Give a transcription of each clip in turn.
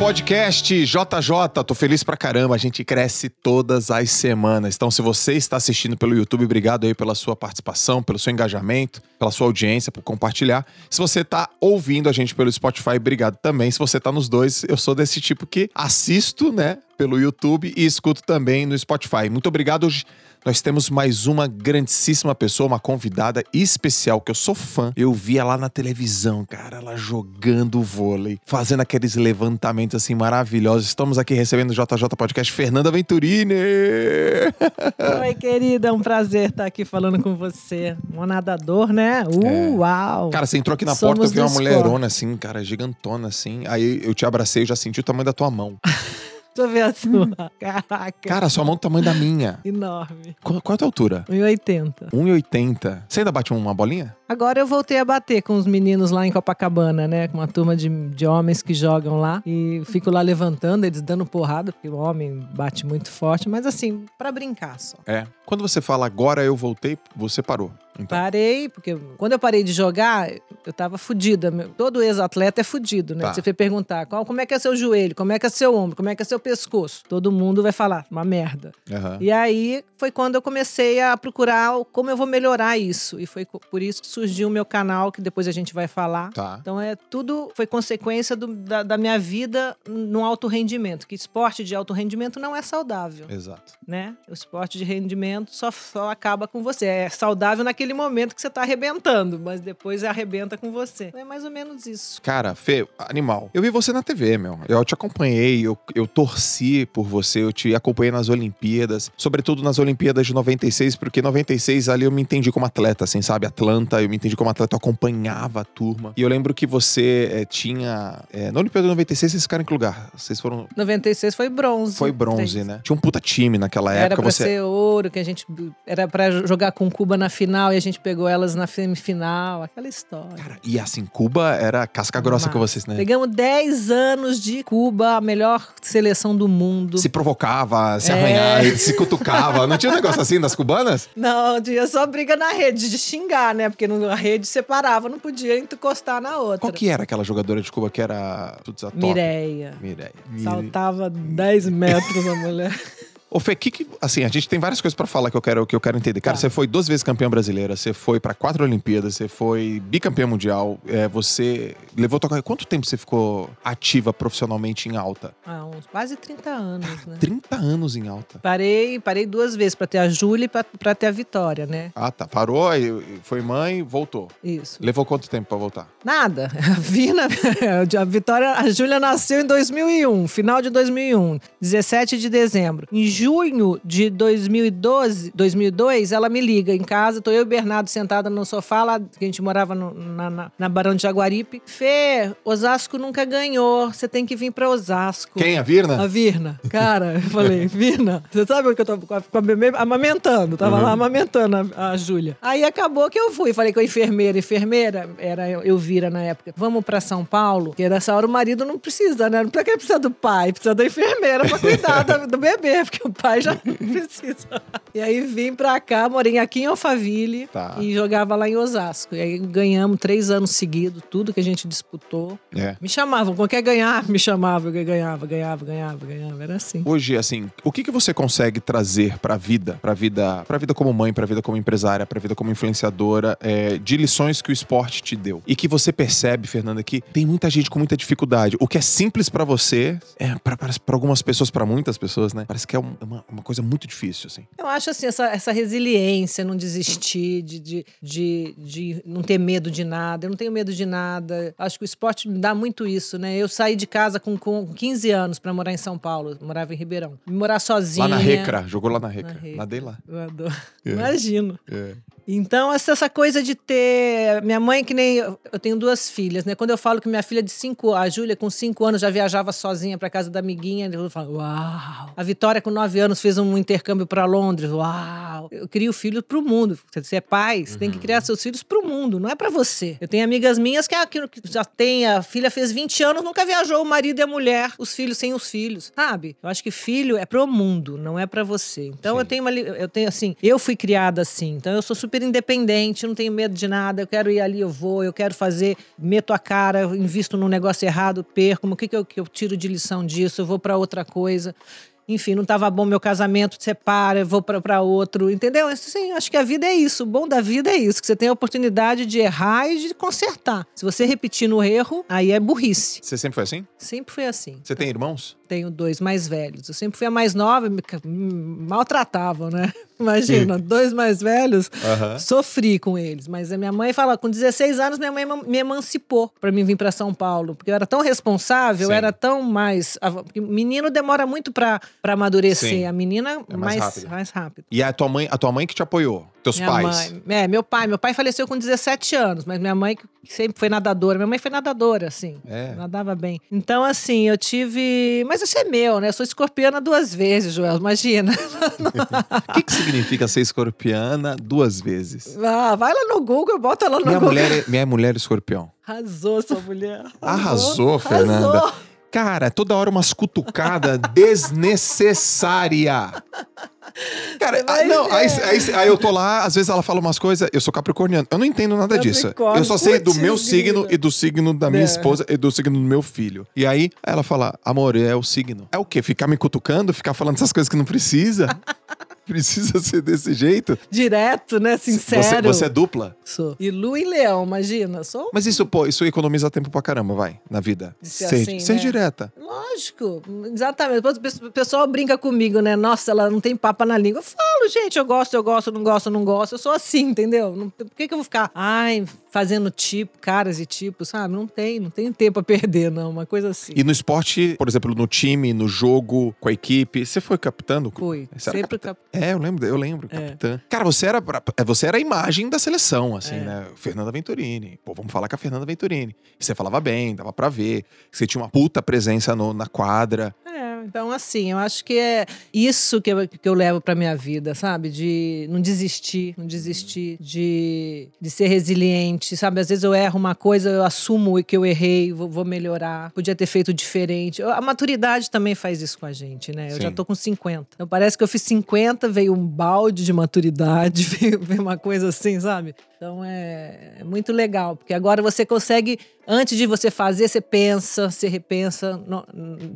Podcast JJ, tô feliz pra caramba, a gente cresce todas as semanas. Então, se você está assistindo pelo YouTube, obrigado aí pela sua participação, pelo seu engajamento, pela sua audiência, por compartilhar. Se você tá ouvindo a gente pelo Spotify, obrigado também. Se você tá nos dois, eu sou desse tipo que assisto, né, pelo YouTube e escuto também no Spotify. Muito obrigado. Hoje nós temos mais uma grandíssima pessoa, uma convidada especial que eu sou fã. Eu via lá na televisão, cara, ela jogando vôlei, fazendo aqueles levantamentos assim maravilhosos. Estamos aqui recebendo o JJ Podcast Fernanda Venturini. Oi, querida, é um prazer estar aqui falando com você. Um nadador, né? Uh, É. Uau! Cara, você entrou aqui na Somos porta, eu vi uma mulherona assim, cara, gigantona assim. Aí eu te abracei e já senti o tamanho da tua mão. Deixa eu ver a sua. Caraca. Cara, sua mão é o tamanho da minha. Enorme. Qual, qual é a tua altura? 1,80. 1,80. Você ainda bate uma bolinha? Agora eu voltei a bater com os meninos lá em Copacabana, né? Com uma turma de, de homens que jogam lá. E fico lá levantando, eles dando porrada, porque o homem bate muito forte. Mas assim, pra brincar só. É. Quando você fala agora eu voltei, você parou. Então. Parei, porque quando eu parei de jogar, eu tava fudida. Todo ex-atleta é fudido, né? Tá. Você foi perguntar qual, como é que é seu joelho, como é que é seu ombro, como é que é seu pescoço. Todo mundo vai falar, uma merda. Aham. E aí foi quando eu comecei a procurar como eu vou melhorar isso. E foi por isso que surgiu o meu canal, que depois a gente vai falar. Tá. Então é tudo foi consequência do- da, da minha vida no alto rendimento. Que esporte de alto rendimento não é saudável, Exato. né? O esporte de rendimento só, só acaba com você. É saudável naquele momento que você tá arrebentando, mas depois arrebenta com você. É mais ou menos isso. Cara, Fê, animal. Eu vi você na TV, meu. Eu te acompanhei, eu, eu torci por você, eu te acompanhei nas Olimpíadas, sobretudo nas Olimpíadas de 96, porque 96 ali eu me entendi como atleta, assim, sabe? Atlanta, eu me entendi como atleta, eu acompanhava a turma. E eu lembro que você eh, tinha. eh, na Olimpíada de 96, vocês ficaram em que lugar? Vocês foram. 96 foi bronze. Foi bronze, né? Tinha um puta time naquela Era época. pra você. ser ouro, que a gente. Era pra jogar com Cuba na final e a gente pegou elas na semifinal. Aquela história. Cara, e assim, Cuba era casca grossa com vocês, né? Pegamos 10 anos de Cuba, a melhor seleção do mundo. Se provocava, se É. arranhava, se cutucava. Não tinha um negócio assim das cubanas? Não, tinha só briga na rede, de xingar, né? Porque no- a rede separava, não podia encostar na outra. Qual que era aquela jogadora de Cuba que era. Putz, a top? Mireia. Mireia. Saltava 10 metros a mulher. Ô, Fê, que, que- assim, a gente tem várias coisas pra falar que eu quero, que eu quero entender. Cara, Tá. você foi duas vezes campeã brasileira, você foi pra quatro Olimpíadas, você foi bicampeã mundial, é, você levou tua carreira. Quanto tempo você ficou ativa profissionalmente em alta? Há uns quase 30 anos, né? 30 anos em alta. Parei, parei duas vezes pra ter a Júlia e pra, pra ter a Vitória, né? Ah, tá. Parou, foi mãe, voltou. Isso. Levou quanto tempo pra voltar? Nada. A Vina, a Vitória, a Júlia nasceu em 2001, final de 2001, 17 de dezembro. Em junho de 2012, 2002, ela me liga em casa, tô eu e o Bernardo sentada no sofá lá, que a gente morava no- na, na, na Barão de Jaguaripe. Fê, Osasco nunca ganhou, você tem que vir pra Osasco. Quem? A Virna? A Virna. Cara, eu falei, Virna, você sabe o que eu tô amamentando? Tava Uhum. lá amamentando a, a Júlia. Aí acabou que eu fui. Falei com a enfermeira. Enfermeira, era eu, vira na época. Vamos pra São Paulo? Porque nessa hora o marido não precisa, né? Não precisa, precisa do pai, precisa da enfermeira pra cuidar da- do bebê, porque o pai já precisa. E aí vim pra cá, morei aqui em Alphaville Tá. e jogava lá em Osasco. E aí ganhamos três anos seguidos, tudo que a gente disputou. É. Me chamavam, qualquer ganhar, me chamavam, eu ganhava, ganhava, ganhava, ganhava. Era assim. Hoje, assim, o que, que você consegue trazer pra vida, pra vida, pra vida como mãe, pra vida como empresária, pra vida como influenciadora, é, de lições que o esporte te deu? E que você percebe, Fernanda, que tem muita gente com muita dificuldade. O que é simples pra você, é pra algumas pessoas, pra muitas pessoas, né? Parece que é um- uma, uma coisa muito difícil, assim. Eu acho assim, essa, essa resiliência, não desistir, de, de, de, de não ter medo de nada. Eu não tenho medo de nada. Acho que o esporte me dá muito isso, né? Eu saí de casa com, com 15 anos pra morar em São Paulo. Morava em Ribeirão. Morar sozinha. Lá na Recra, jogou lá na Recra. Recra. Nadei lá. Eu adoro. É. Imagino. É. Então, essa, essa coisa de ter. Minha mãe, que nem. Eu tenho duas filhas, né? Quando eu falo que minha filha de cinco, a Júlia, com cinco anos, já viajava sozinha pra casa da amiguinha, eu falo, uau. A Vitória, com nove anos, fez um intercâmbio pra Londres, uau. Eu crio filho pro mundo. Você é pai, você tem que criar seus filhos pro mundo, não é pra você. Eu tenho amigas minhas que, é já tem, a filha fez 20 anos, nunca viajou, o marido e a mulher, os filhos sem os filhos, sabe? Eu acho que filho é pro mundo, não é pra você. Então Sim. eu tenho uma. Eu tenho assim, eu fui criada assim, então eu sou super super independente, não tenho medo de nada. Eu quero ir ali, eu vou, eu quero fazer, meto a cara, invisto num negócio errado, perco. O que, que, eu, que eu tiro de lição disso? Eu vou para outra coisa enfim, não estava bom meu casamento, separa, vou para outro, entendeu? Assim, acho que a vida é isso. O bom da vida é isso, que você tem a oportunidade de errar e de consertar. Se você repetir no erro, aí é burrice. Você sempre foi assim? Sempre foi assim. Você tem irmãos? Tenho dois mais velhos. Eu sempre fui a mais nova, me maltratavam, né? Imagina, dois mais velhos, uhum. sofri com eles. Mas a minha mãe fala, com 16 anos, minha mãe me emancipou para mim vir para São Paulo. Porque eu era tão responsável, Sim. era tão mais. Menino demora muito para amadurecer. Sim. A menina, é mais, mais, rápido. mais rápido. E a tua mãe, a tua mãe que te apoiou? Teus minha pais? Mãe, é, meu pai. Meu pai faleceu com 17 anos, mas minha mãe sempre foi nadadora. Minha mãe foi nadadora, assim. É. Nadava bem. Então, assim, eu tive. Mas isso é meu, né? Eu sou escorpiana duas vezes, Joel, imagina. O que, que significa ser escorpiana duas vezes? Ah, vai lá no Google, bota lá no minha Google. Mulher, é, minha mulher é escorpião. Arrasou, sua mulher. Arrasou, Arrasou Fernanda. Arrasou. Cara, toda hora umas cutucadas desnecessária. Ah, não, aí, aí, aí, eu tô lá, às vezes ela fala umas coisas, eu sou capricorniano, eu não entendo nada disso. Eu só sei do meu signo e do signo da minha é. esposa e do signo do meu filho. E aí ela fala, amor, é o signo. É o quê? Ficar me cutucando, ficar falando essas coisas que não precisa? Precisa ser desse jeito? Direto, né? Sincero. Você, você é dupla? Sou. E Lu e Leão, imagina. Sou... Mas isso, pô, isso economiza tempo pra caramba, vai, na vida. Ser, ser, assim, ser né? direta. Lógico, exatamente. O pessoal brinca comigo, né? Nossa, ela não tem papa na língua. Eu falo, gente, eu gosto, eu gosto, não gosto, não gosto. Eu sou assim, entendeu? Não, por que, que eu vou ficar, ai, fazendo tipo, caras e tipos, sabe? Não tem, não tem tempo a perder, não. Uma coisa assim. E no esporte, por exemplo, no time, no jogo, com a equipe, você foi capitando? Fui. Você sempre capitã. É, eu lembro, eu lembro, é. capitã. Cara, você era, você era a imagem da seleção, assim, é. né? Fernanda Venturini. Pô, vamos falar com a Fernanda Venturini. Você falava bem, dava pra ver. Você tinha uma puta presença no, na quadra. Então, assim, eu acho que é isso que eu, que eu levo pra minha vida, sabe? De não desistir, não desistir, de, de ser resiliente, sabe? Às vezes eu erro uma coisa, eu assumo que eu errei, vou, vou melhorar, podia ter feito diferente. A maturidade também faz isso com a gente, né? Eu Sim. já tô com 50. Então parece que eu fiz 50, veio um balde de maturidade, veio, veio uma coisa assim, sabe? Então é, é, muito legal, porque agora você consegue, antes de você fazer, você pensa, você repensa. No,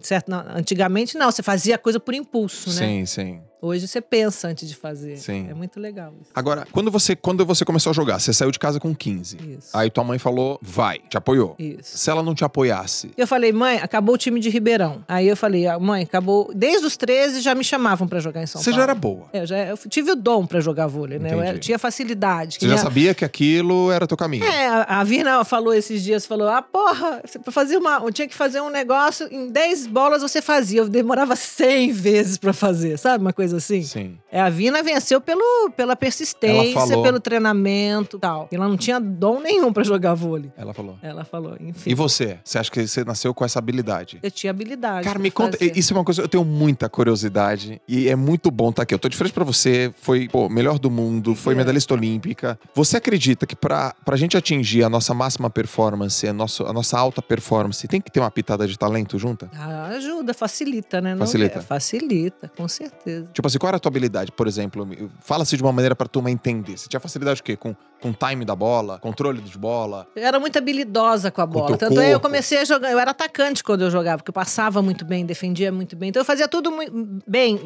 certo? Antigamente não, você fazia a coisa por impulso, né? Sim, sim. Hoje você pensa antes de fazer. Sim. É muito legal. Isso. Agora, quando você, quando você começou a jogar, você saiu de casa com 15. Isso. Aí tua mãe falou, vai, te apoiou. Isso. Se ela não te apoiasse. Eu falei, mãe, acabou o time de Ribeirão. Aí eu falei, ah, mãe, acabou. Desde os 13 já me chamavam para jogar em São você Paulo. Você já era boa. É, eu, já, eu tive o dom para jogar vôlei, né? Entendi. Eu tinha facilidade. Você já sabia que aquilo era teu caminho. É, a, a Virna falou esses dias, falou, ah, porra, pra fazer uma. Eu tinha que fazer um negócio, em 10 bolas você fazia. Eu demorava 100 vezes para fazer, sabe? Uma coisa assim. Sim. É, a Vina venceu pelo, pela persistência, pelo treinamento e tal. Ela não tinha dom nenhum para jogar vôlei. Ela falou. Ela falou, enfim. E você? Você acha que você nasceu com essa habilidade? Eu tinha habilidade. Cara, me conta. Fazer. Isso é uma coisa, eu tenho muita curiosidade e é muito bom estar tá aqui. Eu tô de frente pra você, foi, pô, melhor do mundo, foi é. medalhista olímpica. Você acredita que pra, pra gente atingir a nossa máxima performance, a, nosso, a nossa alta performance, tem que ter uma pitada de talento junta? Ah, ajuda, facilita, né? Facilita. Não, é, facilita, com certeza. Tipo assim, qual era a tua habilidade? Por exemplo, fala-se de uma maneira pra turma entender. Você tinha facilidade o quê? Com, com time da bola, controle de bola? Eu era muito habilidosa com a bola. Com Tanto é, eu comecei a jogar, eu era atacante quando eu jogava, porque eu passava muito bem, defendia muito bem. Então eu fazia tudo muito bem.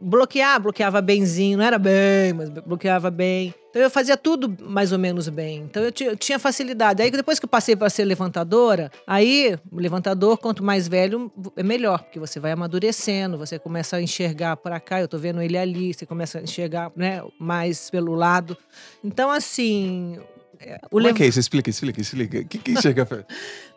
Bloquear, bloqueava benzinho, não era bem, mas bloqueava bem. Então eu fazia tudo mais ou menos bem. Então eu, eu tinha facilidade. Aí depois que eu passei para ser levantadora, aí o levantador, quanto mais velho, é melhor, porque você vai amadurecendo, você começa a enxergar para cá, eu tô vendo ele ali, você começa a enxergar né, mais pelo lado. Então, assim, é, o Como lev... é que é isso? Explica, explica, explica. O que, que enxerga?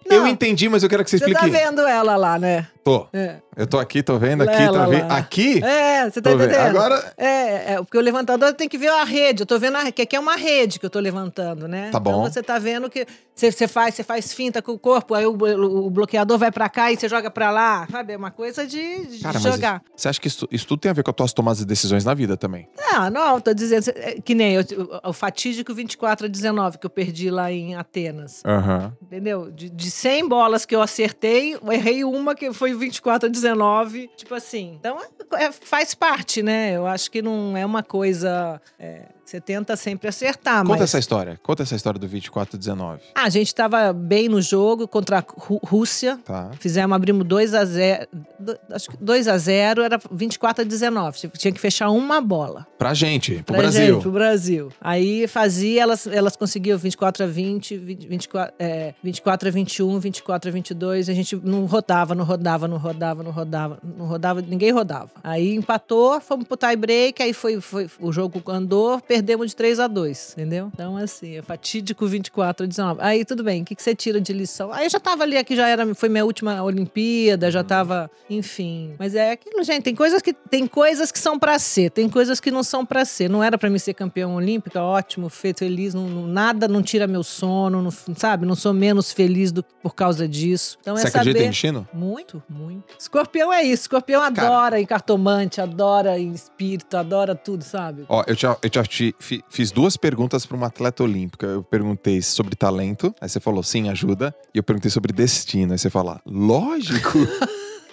Não, eu entendi, mas eu quero que você explique. Você tá vendo ela lá, né? Tô. É. Eu tô aqui, tô vendo aqui, ela tô vendo. Aqui? É, você tá tô entendendo? Vendo. Agora. É, é, porque o levantador tem que ver a rede. Eu tô vendo a, que aqui é uma rede que eu tô levantando, né? Tá bom. Então você tá vendo que você, você faz, você faz finta com o corpo, aí o, o, bloqueador vai pra cá e você joga pra lá. Sabe? É uma coisa de, de Cara, jogar. Você acha que isso, isso, tudo tem a ver com as tuas tomadas de decisões na vida também? Ah, não, tô dizendo. É, que nem eu, o fatídico 24 a 19 que eu perdi lá em Atenas. Uhum. Entendeu? De, de 100 bolas que eu acertei, eu errei uma que foi 24 a 19. Tipo assim. Então, é, faz parte, né? Eu acho que não é uma coisa. É, Você tenta sempre acertar, Conta mas... essa história. Conta essa história do 24-19. Ah, a gente tava bem no jogo contra a Rú- Rússia. Tá. Fizemos, abrimos 2 a 0 do- Acho que 2 a 0 era 24 a 19. Tinha que fechar uma bola. Pra gente, pro Pra Brasil. Gente, pro Brasil. Aí fazia, elas, elas conseguiam 24 a 20, 20 24, é, 24 a 21, 24 a 22. A gente não rodava, não rodava, não rodava, não rodava, não rodava, ninguém rodava. Aí empatou, fomos pro tie break, aí foi, foi o jogo andou, perdemos de 3 a 2, entendeu? Então, assim, é fatídico 24 a 19. Aí tudo bem, o que, que você tira de lição? Aí eu já tava ali, aqui já era, foi minha última Olimpíada, já tava, enfim. Mas é aquilo, gente, tem coisas que, tem coisas que são pra ser, tem coisas que não são pra ser. Não era pra mim ser campeão olímpica, ótimo, feito feliz, não, não- nada não tira meu sono, não- sabe? Não sou menos feliz do, por causa disso. Então Você é acredita saber... em destino? Muito, muito. Escorpião é isso. Escorpião adora em cartomante, adora em espírito, adora tudo, sabe? Ó, eu já, eu te fiz duas perguntas pra uma atleta olímpica. Eu perguntei sobre talento, aí você falou sim, ajuda. E eu perguntei sobre destino, aí você fala, lógico.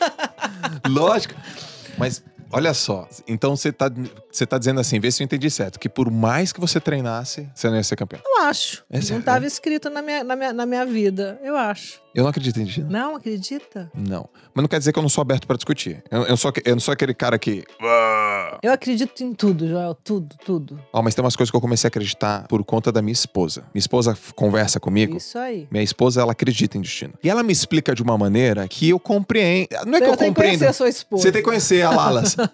lógico. Mas olha só, então você tá, você tá dizendo assim, vê se eu entendi certo, que por mais que você treinasse, você não ia ser campeão. Eu acho. É não estava escrito na minha, na, minha, na minha vida. Eu acho. Eu não acredito em destino. Não, acredita? Não. Mas não quer dizer que eu não sou aberto pra discutir. Eu, eu, sou, eu não sou aquele cara que. Eu acredito em tudo, Joel. Tudo, tudo. Ó, mas tem umas coisas que eu comecei a acreditar por conta da minha esposa. Minha esposa conversa comigo. Isso aí. Minha esposa, ela acredita em destino. E ela me explica de uma maneira que eu compreendo. Não é que eu, eu tenho que compreendo. conhecer a sua esposa. Você tem que conhecer a Lalas.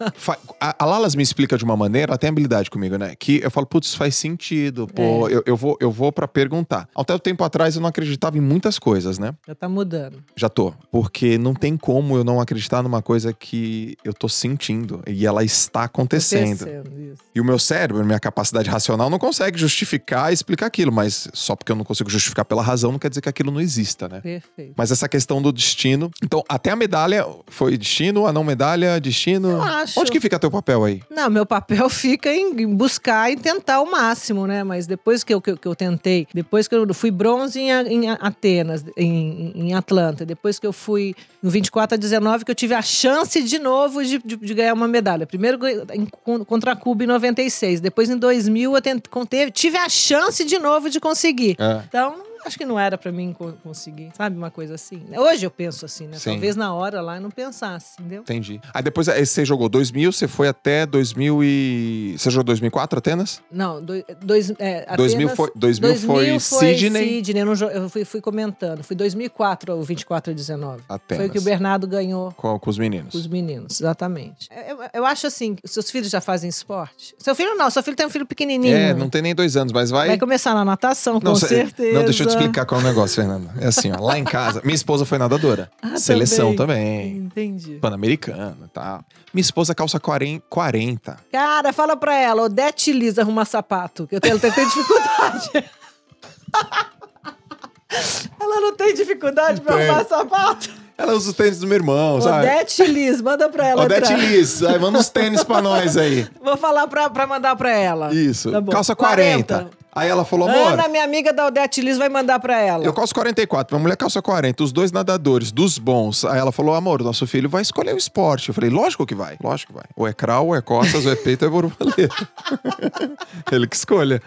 A, a Lalas me explica de uma maneira, ela tem habilidade comigo, né? Que eu falo, putz, faz sentido. Pô, É. eu, eu vou, eu vou para perguntar. Até o tempo atrás eu não acreditava em muitas coisas, né? Já tá mudando. Já tô. Porque não tem como eu não acreditar numa coisa que eu tô sentindo e ela está acontecendo. Acontecendo. E o meu cérebro, minha capacidade racional não consegue justificar e explicar aquilo, mas só porque eu não consigo justificar pela razão não quer dizer que aquilo não exista, né? Perfeito. Mas essa questão do destino. Então, até a medalha foi destino, a não medalha, destino. Eu acho. Onde que fica teu papel aí? Não, meu papel fica em buscar e tentar o máximo, né? Mas depois que eu, que eu, que eu tentei, depois que eu fui bronze em, em Atenas, em, em Atlanta, depois que eu fui no 24 a 19, que eu tive a chance de novo de, de- de ganhar uma medalha. Primeiro em- con- contra a Cuba em 96, depois em 2000 eu tive a chance de novo de conseguir. É. Então, acho que não era pra mim co- conseguir, sabe? Uma coisa assim. Hoje eu penso assim, né? Sim. Talvez na hora lá eu não pensasse, entendeu? Entendi. Aí depois você jogou 2000, você foi até 2000 e... Você jogou 2004, Atenas? Não, dois, dois, é, 2000 Atenas- foi- 2000 foi Sydney. Sydney, eu, não eu fui, fui comentando. Foi 2004 o 24 a 19. Atenas. Foi o que o Bernardo ganhou Com, com os meninos. com os meninos, exatamente. Eu, eu acho assim, seus filhos já fazem esporte? Seu filho não, seu filho tem um filho pequenininho. É, não tem nem dois anos, mas vai... Vai começar na natação, com Não, cê- certeza. Não, deixa eu te explicar qual é o negócio, Fernando. É assim, ó, lá em casa, minha esposa foi nadadora. Ah, Seleção também. Entendi. Pan-americana e tal. Minha esposa calça 40. 40. Cara, fala pra ela, Odete Liz arrumar sapato, que eu tenho, eu tenho dificuldade. ela não tem dificuldade pra Tem. arrumar sapato. Ela usa os tênis do meu irmão, sabe? Odete Liz, manda pra ela Odete entrar. Liz, aí manda uns tênis pra nós aí. Vou falar pra, pra mandar pra ela. Isso. Tá calça 40. Aí ela falou, amor, Ana, minha amiga da Odete Liz, vai mandar pra ela. eu calço 44, minha mulher calça 40, os dois nadadores, dos bons. Aí ela falou, amor, nosso filho vai escolher o esporte. Eu falei, lógico que vai, lógico que vai. Ou é crawl, ou é costas, ou é peito, ou é borboleta. Ele que escolha.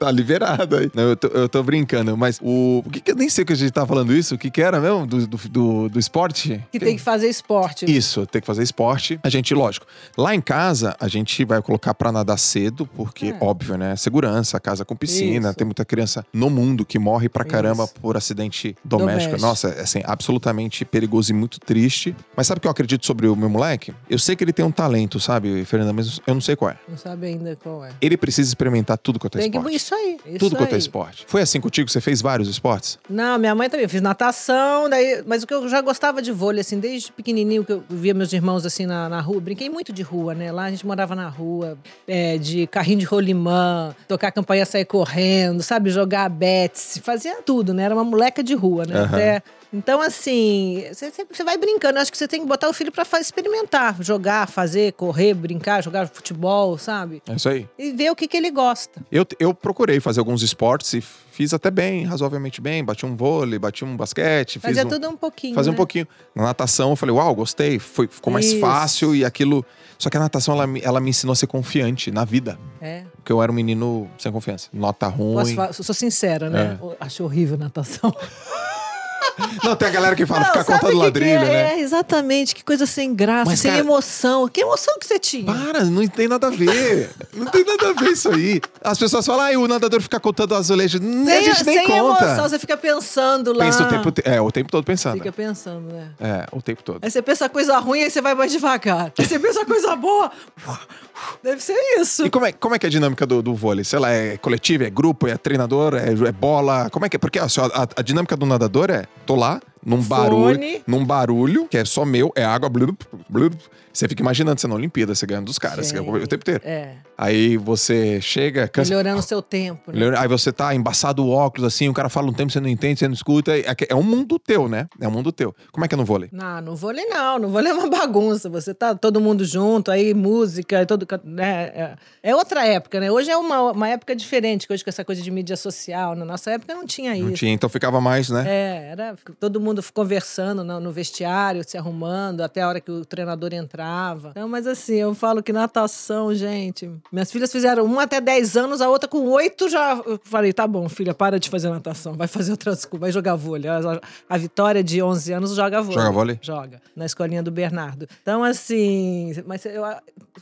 Tá liberado aí. Não, eu, tô, eu tô brincando, mas o... o que que eu nem sei que a gente tá falando isso? O que que era mesmo do, do, do, do esporte? Que tem que fazer esporte. Isso, tem que fazer esporte. A gente, lógico, lá em casa, a gente vai colocar pra nadar cedo, porque, É. óbvio, né? Segurança, casa com piscina. Isso. Tem muita criança no mundo que morre pra caramba Isso. por acidente doméstico. Doméstico. Nossa, é assim, absolutamente perigoso e muito triste. Mas sabe o que eu acredito sobre o meu moleque? Eu sei que ele tem um talento, sabe, Fernanda? Mas eu não sei qual é. Não sabe ainda qual é. Ele precisa experimentar tudo quanto é Tem que... esporte. Isso aí. Isso Tudo quanto é aí. esporte. Foi assim contigo? Você fez vários esportes? Não, minha mãe também. Eu fiz natação, daí, mas o que eu já gostava de vôlei, assim, desde pequenininho que eu via meus irmãos assim na, na rua. Brinquei muito de rua, né? Lá a gente morava na rua, é, de carrinho de rolimã, tocar campanha, sair correndo, sabe? Jogar bets, fazia tudo, né? Era uma moleca de rua, né? Aham. Até Então, assim, você, vai brincando. Eu acho que você tem que botar o filho pra fa- experimentar, jogar, fazer, correr, brincar, jogar futebol, sabe? É isso aí. E ver o que, que ele gosta. Eu, eu procurei fazer alguns esportes e fiz até bem, razoavelmente bem. Bati um vôlei, bati um basquete, fiz Fazia um, tudo um pouquinho. Um né? pouquinho. Na natação, eu falei, uau, gostei. Foi, ficou mais Isso. fácil e aquilo. Só que a natação, ela, me- ela me ensinou a ser confiante na vida. É. Porque eu era um menino sem confiança. Nota Posso ruim. falar- sou sincera, né? É. Acho horrível natação. Não, tem a galera que fala, Não, ficar contando ladrilho, é? né? É, exatamente. Que coisa sem graça, Mas, sem cara- emoção. Que emoção que você tinha? Para, não tem nada a ver. não tem nada a ver isso aí. As pessoas falam, ah, o nadador fica contando azulejo. Nem, a gente nem sem conta. emoção, você fica pensando lá. Pensa o tempo, te- é, o tempo todo pensando. Fica pensando, né? É, o tempo todo. Aí você pensa coisa ruim, aí você vai mais devagar. Aí você pensa coisa boa. Deve ser isso. E como é, como é que é a dinâmica do, do vôlei? Sei lá, é coletivo, é grupo, é treinador, é, é bola? Como é que é? Porque assim, a, a dinâmica do nadador é, tô lá, num barulho, Fone. num barulho, que é só meu, é água, blup, blup. Você fica imaginando você na Olimpíada, você ganhando dos caras, você Gente. ganha o tempo inteiro. É. Aí você chega, cansa. Melhorando o seu tempo, né? Aí você tá embaçado o óculos, assim, o cara fala um tempo, você não entende, você não escuta. É, é um mundo teu, né? É um mundo teu. Como é que é no vôlei? Não, no vôlei não. No vôlei é uma bagunça. Você tá todo mundo junto, aí música, todo. Né? É, é outra época, né? Hoje é uma, uma época diferente, que hoje com essa coisa de mídia social. Na nossa época não tinha isso. Não tinha, então ficava mais, né? É, era todo mundo conversando no, no vestiário, se arrumando, até a hora que o treinador Então, mas assim, eu falo que natação, gente. Minhas filhas fizeram uma até 10 anos, a outra com 8 já. Eu falei, tá bom, filha, para de fazer natação, vai fazer outras coisas, vai jogar vôlei. A, a Vitória, de 11 anos, joga vôlei. Joga vôlei? Joga, na escolinha do Bernardo. Então, assim, mas eu,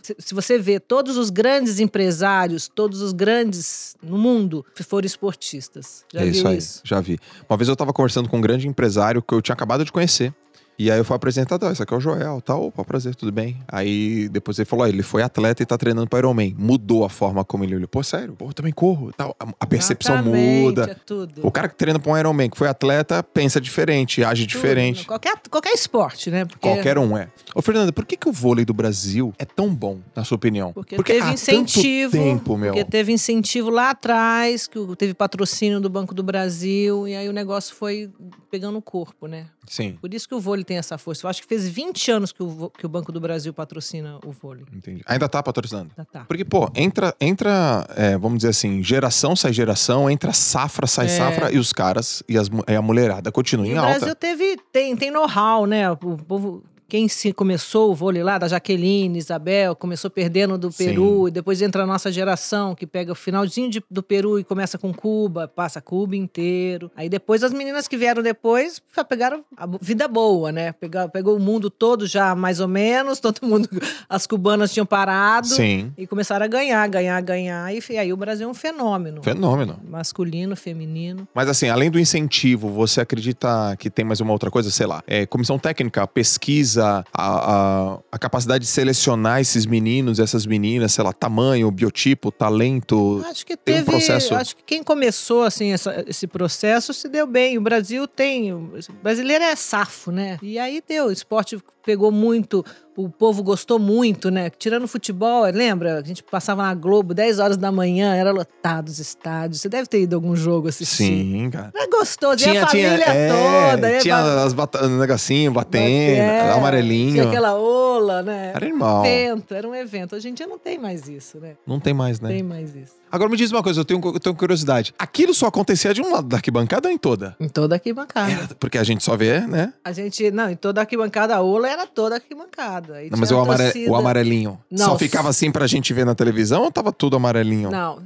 se- você vê todos os grandes empresários, todos os grandes no mundo foram esportistas. Já é isso aí, isso? já vi. Uma vez eu tava conversando com um grande empresário que eu tinha acabado de conhecer. E aí eu fui apresentador, esse aqui é o Joel, tá? Opa, prazer, tudo bem? Aí depois ele falou, ele foi atleta e tá treinando para Ironman. Mudou a forma como ele olhou. Pô, sério? Pô, eu também corro. Tal. A- percepção Exatamente, muda. É tudo. O cara que treina pra um Ironman, que foi atleta, pensa diferente, age Tudo, diferente. Qualquer, qualquer esporte, né? Porque, Qualquer um é. Ô, Fernanda, por que, que o vôlei do Brasil é tão bom, na sua opinião? Porque, Porque teve incentivo. tempo, meu. Porque teve incentivo lá atrás, que teve patrocínio do Banco do Brasil, e aí o negócio foi pegando o corpo, né? Sim, Por isso que o vôlei tem essa força. Eu acho que fez 20 anos que o, que o Banco do Brasil patrocina o vôlei. entendi. Ainda tá patrocinando? Já tá. Porque, pô, entra, entra é, vamos dizer assim, geração sai geração, entra safra sai É. safra, e os caras e, as, e a mulherada continuam em o alta. Brasil teve, tem, tem know-how, né? O povo. Quem se começou o vôlei lá, da Jaqueline, Isabel, começou perdendo do Sim. Peru, e depois entra a nossa geração, que pega o finalzinho de- do Peru e começa com Cuba, passa Cuba inteiro. Aí depois as meninas que vieram depois já pegaram a vida boa, né? Pegou, pegou o mundo todo já, mais ou menos, todo mundo, as cubanas tinham parado. Sim, E começaram a ganhar, ganhar, ganhar. E aí o Brasil é um fenômeno. fenômeno. Masculino, feminino. Mas assim, além do incentivo, você acredita que tem mais uma outra coisa? Sei lá, é, comissão técnica, pesquisa, a, a, a capacidade de selecionar esses meninos, essas meninas, sei lá, tamanho, biotipo, talento. Acho que tem um teve. processo- Acho que quem começou assim essa- esse processo se deu bem. O Brasil tem. O brasileiro é safo, né? E aí deu. O esporte pegou muito. O povo gostou muito, né? Tirando o futebol, lembra? A gente passava na Globo 10 horas da manhã, era lotado os estádios. Você deve ter ido a algum jogo assistir. Sim, cara. Era gostoso. e a família é, toda. tinha ba- as um negocinho batendo, é, amarelinho. Tinha aquela ola, né? Era animal. evento, era um evento. Hoje em dia não tem mais isso, né? Não tem mais, né? Tem mais isso. Agora me diz uma coisa, eu tenho, eu tenho curiosidade. Aquilo só acontecia de um lado da arquibancada ou em toda? Em toda arquibancada. Era, porque a gente só vê, né? A gente, não, em toda arquibancada, a ola era toda arquibancada. E Não, mas o, a amare- o amarelinho Não. só ficava assim pra gente ver na televisão ou tava tudo amarelinho? Não,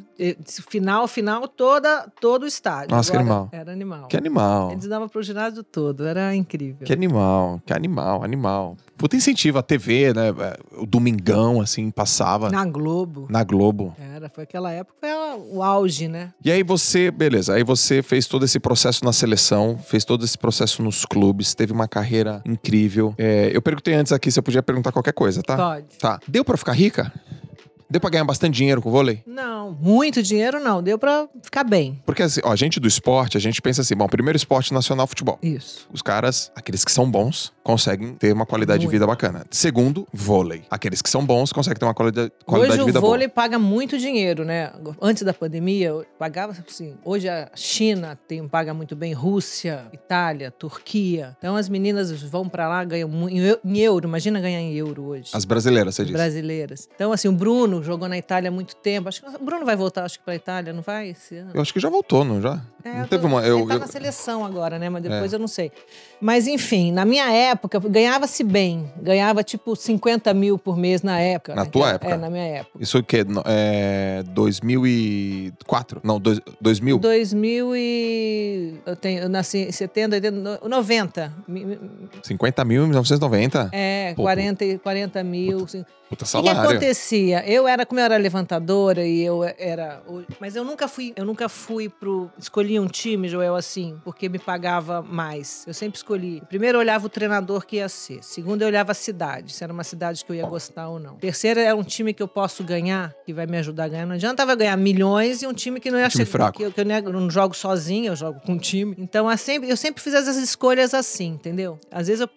final, final, toda, todo o estádio. Nossa, que Agora, animal. Era animal. Que animal. Eles davam pro ginásio todo, era incrível. Que animal, que animal, animal. Puta incentivo, a TV, né? O Domingão, assim, passava na, Na Globo. Globo. Era, foi aquela época, foi o auge, né? E aí você, beleza, aí você fez todo esse processo na seleção, fez todo esse processo nos clubes, teve uma carreira incrível. É, eu perguntei antes aqui se eu podia perguntar qualquer coisa, tá? Pode. Tá. Deu pra ficar rica? Deu pra ganhar bastante dinheiro com o vôlei? Não, muito dinheiro não. Deu pra ficar bem. Porque assim, ó, a gente do esporte, a gente pensa assim, bom, primeiro esporte nacional futebol. Isso. Os caras, aqueles que são bons, conseguem ter uma qualidade de Muito. vida bacana. Segundo, vôlei. Aqueles que são bons conseguem ter uma qualidade, qualidade hoje de vida o vôlei boa. paga muito dinheiro, né? Antes da pandemia, pagava assim. Hoje a China tem, paga muito bem, Rússia, Itália, Turquia. Então as meninas vão pra lá, ganham em eu- em euro. Imagina ganhar em euro hoje. As brasileiras, você disse. brasileiras. Então, assim, o Bruno jogou na Itália há muito tempo. Acho que o Bruno vai voltar, acho que pra Itália, não vai esse ano? Eu acho que já voltou, não já? É, não teve uma. Eu, ele tá eu- na seleção agora, né? Mas depois eu não sei. Mas enfim, na minha época, ganhava-se bem. Ganhava tipo 50 mil por mês na época. Na né? tua época? É, na minha época. Isso o quê? É, 2004? Não, dois, 2000? 2000 e... Eu, tenho, eu nasci em 70, 80, no- 90. Mi- mi- 50 mil em 1990? É, Pô, 40, e- 40 mil. assim. Puta O que, acontecia? Eu era, como eu era levantadora e eu era. Mas eu nunca fui, eu nunca fui pro. Escolhi um time, Joel, assim, porque me pagava mais. Eu sempre escolhi. Primeiro eu olhava o treinador que ia ser. Segundo, eu olhava a cidade, se era uma cidade que eu ia gostar ou não. Terceiro é um time que eu posso ganhar, que vai me ajudar a ganhar. Não adianta eu ganhar milhões e um time que não ia chegar. fraco. Que, eu- que eu não, jogo sozinho, eu jogo com um time. Então, é sempre, eu sempre fiz essas escolhas assim, entendeu? Às vezes eu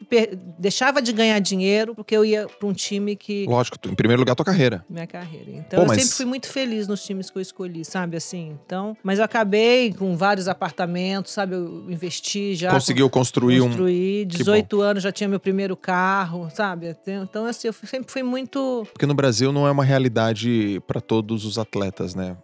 deixava de ganhar dinheiro porque eu ia pra um time que Lógico, tu- em primeiro lugar, tua carreira. minha carreira. Então Pô, eu mas- sempre fui muito feliz nos times que eu escolhi, sabe assim. Então, mas eu acabei com vários apartamentos, sabe? Eu investi já. Conseguiu construir um. construir, Que 18 anos já tinha meu primeiro carro, sabe? Então assim, eu sempre fui muito Porque no Brasil não é uma realidade pra todos os atletas, né?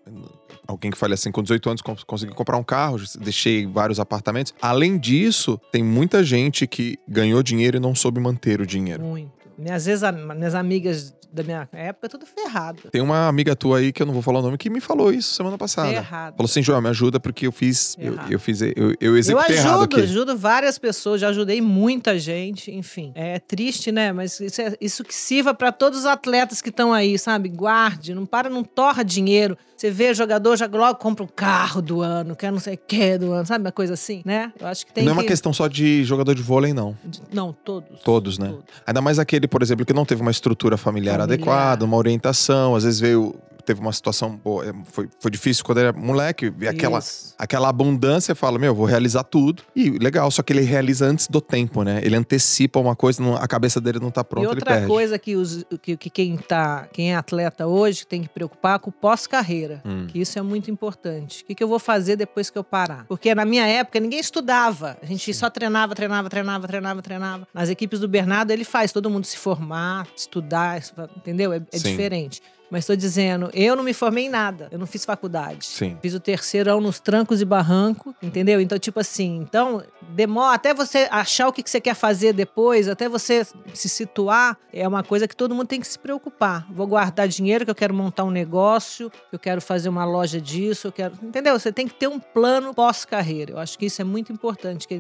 Alguém que fale assim, com 18 anos cons- consegui comprar um carro, deixei vários apartamentos. Além disso, tem muita gente que ganhou dinheiro e não soube manter o dinheiro. muito. Minhas, ex, minhas amigas da minha época, tudo ferrado. Tem uma amiga tua aí, que eu não vou falar o nome, que me falou isso semana passada. Ferrado. Falou assim, Joel, me ajuda porque eu fiz. Eu, Errado. eu fiz. Eu, eu Eu executei errado ajudo, aqui. ajudo várias pessoas, já ajudei muita gente, enfim. É triste, né? Mas isso, é- isso que sirva para todos os atletas que estão aí, sabe? Guarde, não para, não torra dinheiro. Você vê jogador, já logo compra o carro do ano, quer não sei o que do ano, sabe? Uma coisa assim, né? Eu acho que tem não é que... uma questão só de jogador de vôlei, não. Não, todos. Todos, né? Ainda mais aquele, por exemplo, que não teve uma estrutura familiar, Familiar. adequada, uma orientação, às vezes veio. Teve uma situação. pô, é, foi, foi difícil quando era moleque, aquela, Isso. aquela abundância, fala, meu, vou realizar tudo. E legal, só que ele realiza antes do tempo, né? Ele antecipa uma coisa, não- a cabeça dele não tá pronta, e outra coisa que, os, que, que quem, tá, quem é atleta hoje tem que preocupar com o pós-carreira. Hum. Que isso é muito importante. O que, que eu vou fazer depois que eu parar? Porque na minha época ninguém estudava. A gente só treinava, treinava, treinava, treinava, treinava. Nas equipes do Bernardo ele faz todo mundo se formar, estudar, entendeu? É, é Sim. diferente. Mas estou dizendo, eu não me formei em nada. Eu não fiz faculdade. Sim. Fiz o terceirão nos trancos e barranco, entendeu? Então, tipo assim, então demora até você achar o que que você quer fazer depois, até você se situar, é uma coisa que todo mundo tem que se preocupar. Vou guardar dinheiro, que eu quero montar um negócio, eu quero fazer uma loja disso, eu quero. Entendeu? Você tem que ter um plano pós-carreira. Eu acho que isso é muito importante, que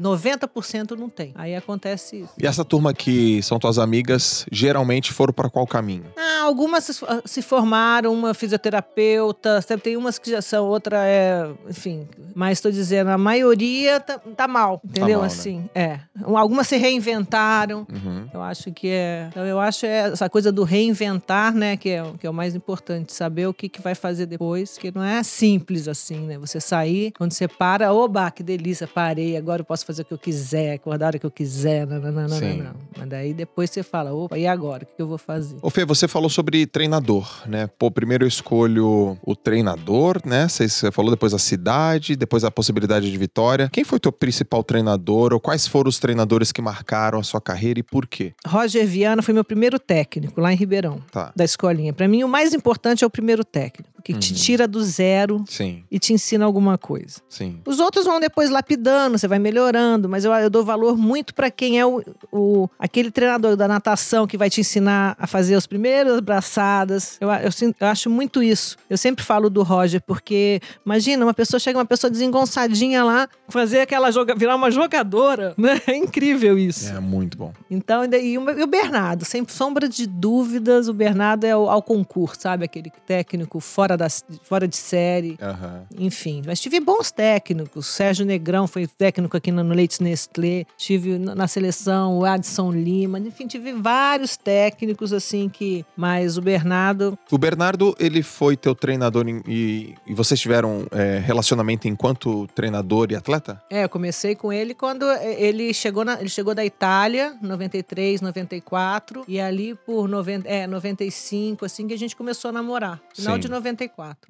90% não tem. Aí acontece isso. E essa turma que são tuas amigas, geralmente foram pra qual caminho? Ah, algumas se, se formaram, uma fisioterapeuta, sabe, tem umas que já são, outra é, enfim. Mas estou dizendo, a maioria tá, tá mal, entendeu? mal, né? assim, é. Algumas se reinventaram. Uhum. Eu acho que é. Então, eu acho é essa coisa do reinventar, né? Que é, o- que é o mais importante. Saber o que, que vai fazer depois. Que não é simples assim, né? Você sair, quando você para, oba, que delícia, parei, agora eu posso fazer o que eu quiser, acordar a hora que eu quiser. Não, não, não, não, não, não. Mas daí depois você fala, opa, e agora? O que, que eu vou fazer? Ô Fê, você falou sobre treinador, né? Pô, primeiro eu escolho o treinador, né? Você falou depois a cidade, depois a possibilidade de vitória. Quem foi teu principal treinador ou quais foram os treinadores que marcaram a sua carreira e por quê? Roger Viana foi meu primeiro técnico lá em Ribeirão, Tá. da escolinha. Para mim, o mais importante é o primeiro técnico, que te Uhum. tira do zero Sim, e te ensina alguma coisa. sim. Os outros vão depois lapidando, você vai melhorando, mas eu, eu dou valor muito para quem é o, o- aquele treinador da natação que vai te ensinar a fazer as primeiras braçadas. Eu, eu eu acho muito isso. Eu sempre falo do Roger, porque imagina, uma pessoa chega, uma pessoa desengonçadinha lá, fazer aquela joga, virar uma jogadora, né? É incrível isso. É muito bom. Então, e e o e o Bernardo, sem sombra de dúvidas, o Bernardo é o, ao concurso, sabe? Aquele técnico fora fora, da, fora de série. Aham. Enfim, mas tive bons técnicos. Sérgio Negrão foi técnico aqui no, Leites Nestlé. Tive na seleção o Adson Lima. Enfim, tive vários técnicos assim que. Mas o Bernardo. O Bernardo, ele foi teu treinador em- e, e vocês tiveram é, relacionamento enquanto treinador e atleta? É, eu comecei com ele quando eh, ele chegou, na- ele chegou da Itália, 93, 94. E ali por 90, é, 95, assim, que a gente começou a namorar. Final Sim. de 94.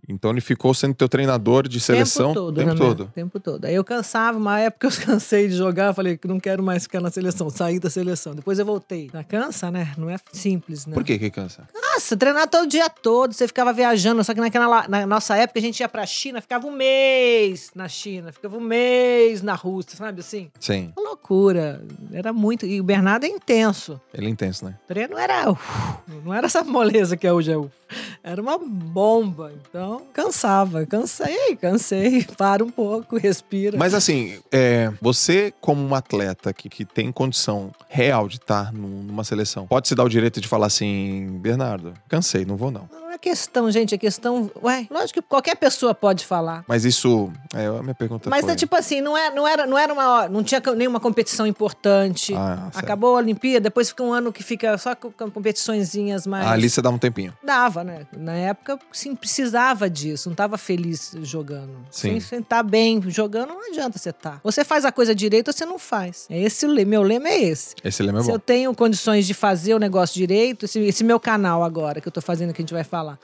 Então ele ficou sendo teu treinador de seleção tempo todo, o tempo né, todo. tempo todo. Aí eu cansava, uma época eu cansei de jogar, falei que não quero mais ficar na seleção, saí da seleção. Depois eu voltei. Na cansa, né? Não é simples, né? Por que que cansa? Nossa, treinar todo dia todo, você ficava viajando, só que naquela na nossa época a gente ia pra China, ficava um mês na China, ficava um mês na Rússia, sabe assim? Sim, Uma loucura. Era muito. E o Bernardo é intenso. ele é intenso, né? O treino era. não era essa moleza que é hoje. É, era uma bomba. Então, cansava. Cansei, cansei. Para um pouco, respira. Mas assim, é, você como um atleta que, que tem condição real de estar num- numa seleção, pode se dar o direito de falar assim, Bernardo, cansei, não vou não. Não é questão, gente, é questão. Ué, lógico que qualquer pessoa pode falar. Mas isso, é, a minha pergunta Mas foi... é tipo assim, não, é, não, era, não era uma. Não tinha nenhuma competição importante. Ah, certo. Acabou a Olimpíada, depois fica um ano que fica só com com competiçõezinhas mais. Ali você dá um tempinho. Dava, né? Na época, sim, precisava disso. Não tava feliz jogando. Sim. Sem você tá bem jogando, não adianta você tá. Você faz a coisa direito ou você não faz. É esse o. Meu lema é esse. Esse lema é Se bom. eu tenho condições de fazer o negócio direito, esse, esse meu canal agora, que eu tô fazendo, que a gente vai falar,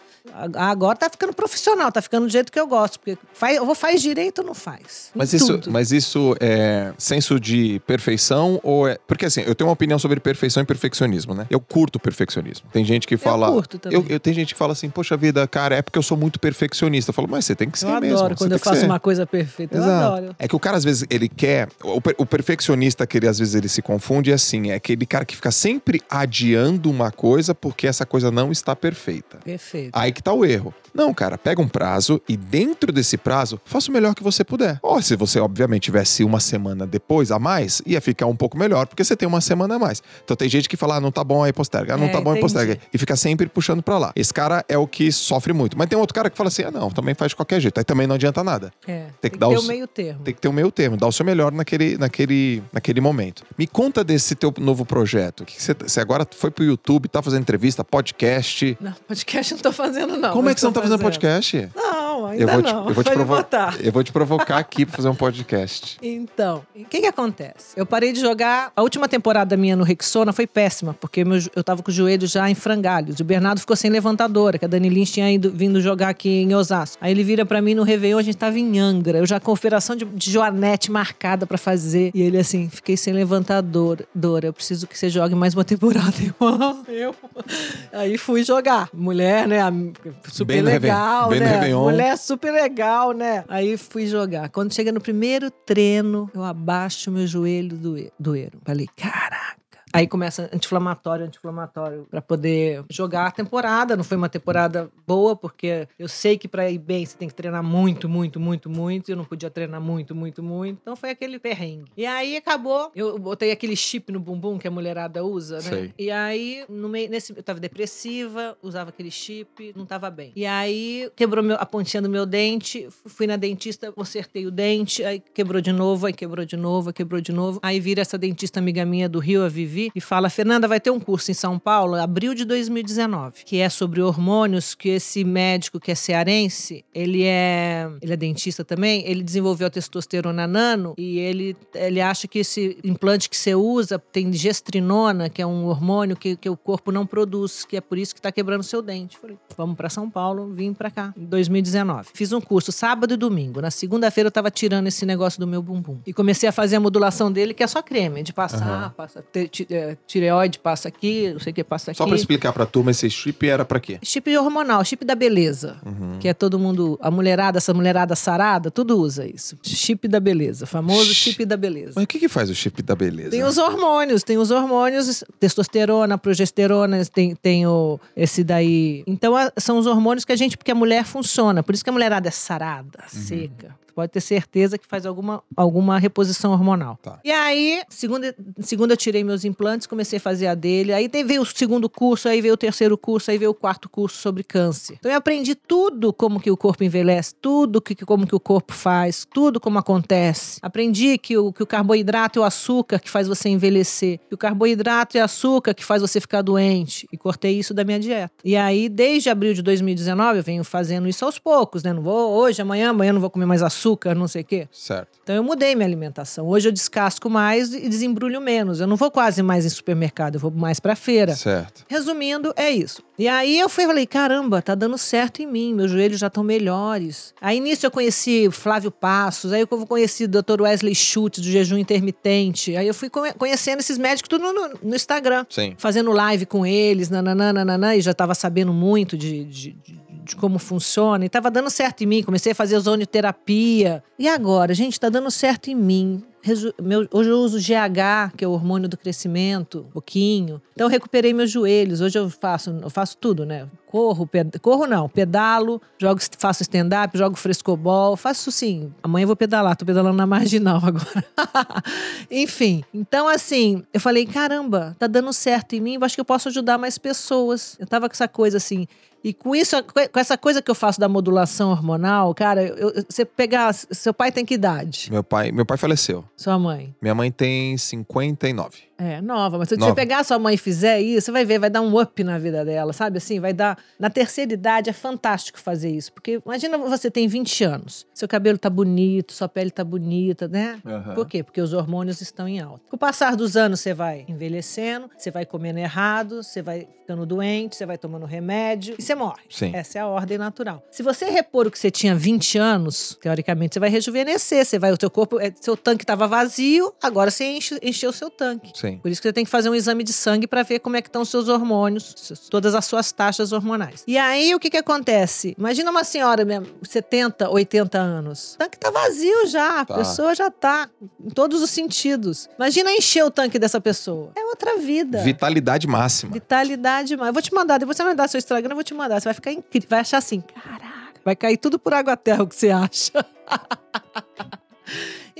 agora tá ficando profissional, tá ficando do jeito que eu gosto. Porque faz, eu vou faz direito ou não faz? Mas isso, mas isso é senso de perfeição ou é. Porque assim, eu tenho uma opinião sobre perfeição e perfeccionismo, né? Eu curto perfeccionismo. Tem gente que fala. curto também. Eu, eu- tem gente que fala assim, poxa vida, cara, é porque eu sou muito perfeccionista. Eu falo, mas você tem que ser Eu adoro mesmo. quando eu tem que faço ser. uma coisa perfeita. Eu Exato. adoro. É que o cara, às vezes, ele quer. O, per- o perfeccionista que ele, às vezes, ele se confunde é assim: é aquele cara que fica sempre adiando uma coisa porque essa coisa não está perfeita. Perfeito. Aí que tá o erro. Não, cara, pega um prazo e dentro desse prazo, faça o melhor que você puder. Ou se você, obviamente, tivesse uma semana depois a mais, ia ficar um pouco melhor, porque você tem uma semana a mais. Então tem gente que fala, ah, não tá bom, aí posterga. Ah, não É, tá bom, aí posterga. E fica sempre puxando pra lá. Esse cara é o que sofre muito. Mas tem outro cara que fala assim, ah, não, também faz de qualquer jeito. Aí também não adianta nada. É, Tem que dar ter os- o meio termo. Tem que ter o meio termo, dar o seu melhor naquele, naquele, naquele momento. Me conta desse teu novo projeto. Que você, você agora foi pro YouTube, tá fazendo entrevista, podcast. Não, podcast não tô fazendo, não. Como é que você não tá fazendo fazendo. podcast? Não, ainda Eu vou, te, não. eu, vou te provo- eu vou te provocar aqui pra fazer um podcast. Então, o que que acontece? Eu parei de jogar. A última temporada minha no Rexona foi péssima, porque meu eu tava com o joelho já em frangalhos. O Bernardo ficou sem levantadora, que a Dani Lins tinha ido, vindo jogar aqui em Osasco. Aí ele vira pra mim no Réveillon, a gente tava em Angra. Eu já com a operação de, de Joanete marcada pra fazer. E ele assim, fiquei sem levantadora. Dora, eu preciso que você jogue mais uma temporada. Eu, "Ah, eu. Aí fui jogar. Mulher, né? Super Bem legal, Bem né? Mulher super legal, né? Aí fui jogar. Quando chega no primeiro treino, eu abaixo meu joelho doe- doeram. Falei, caraca. Aí começa anti-inflamatório, anti-inflamatório, pra poder jogar a temporada. Não foi uma temporada boa, porque eu sei que pra ir bem você tem que treinar muito, muito, muito, muito. E eu não podia treinar muito, muito, muito. Então foi aquele perrengue. E aí acabou. Eu botei aquele chip no bumbum que a mulherada usa, né? Sei. E aí, no meio, nesse, eu tava depressiva, usava aquele chip, não tava bem. E aí, quebrou meu- a pontinha do meu dente, fui na dentista, consertei o dente, aí quebrou de novo, aí quebrou de novo, aí quebrou de novo. Aí vira essa dentista amiga minha do Rio, a Vivi, e fala: Fernanda, vai ter um curso em São Paulo, abril de 2019, que é sobre hormônios, que esse médico que é cearense, ele é, ele é dentista também, ele desenvolveu a testosterona nano e ele, ele acha que esse implante que você usa tem gestrinona, que é um hormônio que, que o corpo não produz, que é por isso que tá quebrando seu dente. Falei, vamos para São Paulo, vim para cá, em 2019. Fiz um curso sábado e domingo. Na segunda-feira eu tava tirando esse negócio do meu bumbum. E comecei a fazer a modulação dele, que é só creme, de passar, Aham. passa, te- ti- é, tireoide passa aqui, não sei o que passa aqui. Só pra explicar pra turma, esse chip era pra quê? Chip hormonal, chip da beleza. Uhum. Que é todo mundo, a mulherada, essa mulherada sarada, tudo usa isso. Chip da beleza, famoso Chi- chip da beleza. Mas o que que faz o chip da beleza? Tem os hormônios, tem os hormônios, testosterona, progesterona, tem, tem o, esse daí. Então, a- são os hormônios que a gente, porque a mulher funciona. Por isso que a mulherada é sarada, Uhum. seca. Pode ter certeza que faz alguma, alguma reposição hormonal. Tá. E aí, segunda, segunda eu tirei meus implantes, comecei a fazer a dele. Aí veio o segundo curso, aí veio o terceiro curso, aí veio o quarto curso sobre câncer. Então eu aprendi tudo como que o corpo envelhece, tudo que, como que o corpo faz, tudo como acontece. Aprendi que o, que o carboidrato é o açúcar que faz você envelhecer, que o carboidrato é açúcar que faz você ficar doente. E cortei isso da minha dieta. E aí, desde abril de 2019, eu venho fazendo isso aos poucos, né? Não vou hoje, amanhã, amanhã não vou comer mais açúcar, não sei o quê. Certo. Então eu mudei minha alimentação. Hoje eu descasco mais e desembrulho menos. Eu não vou quase mais em supermercado, eu vou mais pra feira. Certo. Resumindo, é isso. E aí eu fui e falei, caramba, tá dando certo em mim, meus joelhos já estão melhores. Aí nisso eu conheci Flávio Passos, aí eu conheci o Dr. Wesley Schultz, do jejum intermitente. Aí eu fui conhe- conhecendo esses médicos tudo no, no Instagram. Sim. Fazendo live com eles, nananã, e já tava sabendo muito de, de, de- de como funciona. E tava dando certo em mim, comecei a fazer ozonioterapia. E agora, gente, tá dando certo em mim. Meu- hoje eu uso GH, que é o hormônio do crescimento, um pouquinho. Então eu recuperei meus joelhos. Hoje eu faço, eu faço tudo, né? Corro, corro não, pedalo, jogo, faço stand-up, jogo frescobol, faço sim. Amanhã eu vou pedalar, tô pedalando na marginal agora. Enfim, então assim, eu falei, caramba, tá dando certo em mim, eu acho que eu posso ajudar mais pessoas. Eu tava com essa coisa assim. E com isso, com essa coisa que eu faço da modulação hormonal, cara, eu- você pegar. Seu pai tem que idade? Meu pai, meu pai faleceu. Sua mãe? Minha mãe tem 59. É, nova, mas se você pegar sua mãe e fizer isso, você vai ver, vai dar um up na vida dela, sabe? Assim, vai dar. Na terceira idade é fantástico fazer isso. Porque imagina você tem 20 anos, seu cabelo tá bonito, sua pele tá bonita, né? Aham. Por quê? Porque os hormônios estão em alta. Com o passar dos anos, você vai envelhecendo, você vai comendo errado, você vai ficando doente, você vai tomando remédio e você morre. Sim. Essa é a ordem natural. Se você repor o que você tinha 20 anos, teoricamente você vai rejuvenescer, você vai, o teu corpo, é, seu tanque estava vazio, agora você enche, encheu o seu tanque. Sim. Por isso que você tem que fazer um exame de sangue para ver como é que estão os seus hormônios, todas as suas taxas hormonais. E aí, o que que acontece? Imagina uma senhora mesmo, 70, 80 anos. O tanque tá vazio já, a Tá. pessoa já tá em todos os sentidos. Imagina encher o tanque dessa pessoa. É outra vida. Vitalidade máxima. Vitalidade, mas eu vou te mandar, depois você vai me dar seu Instagram, eu vou te mandar. Você vai ficar incrível, vai achar assim, caraca, vai cair tudo por água terra o que você acha.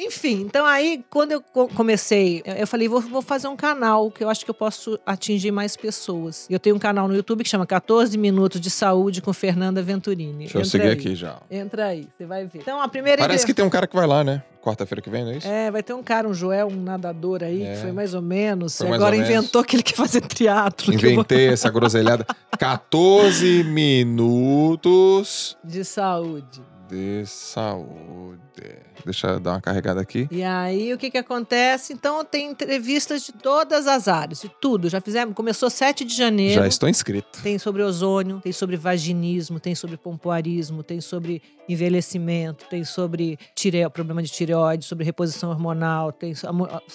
Enfim, então aí, quando eu co- comecei, eu eu falei, vou, vou fazer um canal que eu acho que eu posso atingir mais pessoas. Eu tenho um canal no YouTube que chama 14 Minutos de Saúde com Fernanda Venturini. Deixa eu Entra seguir aí. aqui já. Entra aí, você vai ver. Então, a primeira Parece que tem um cara que vai lá, né? Quarta-feira que vem, não é isso? É, vai ter um cara, um Joel, um nadador aí, É. que foi mais ou menos. Mais agora ou menos. inventou que ele quer fazer teatro. Inventei essa groselhada. 14 minutos De saúde. de saúde. Deixa eu dar uma carregada aqui. E aí, o que que acontece? Então, tem entrevistas de todas as áreas, de tudo. Já fizemos, começou 7 de janeiro. Já estou inscrito. Tem sobre ozônio, tem sobre vaginismo, tem sobre pompoarismo, tem sobre envelhecimento, tem sobre tire... problema de tireoide, sobre reposição hormonal, tem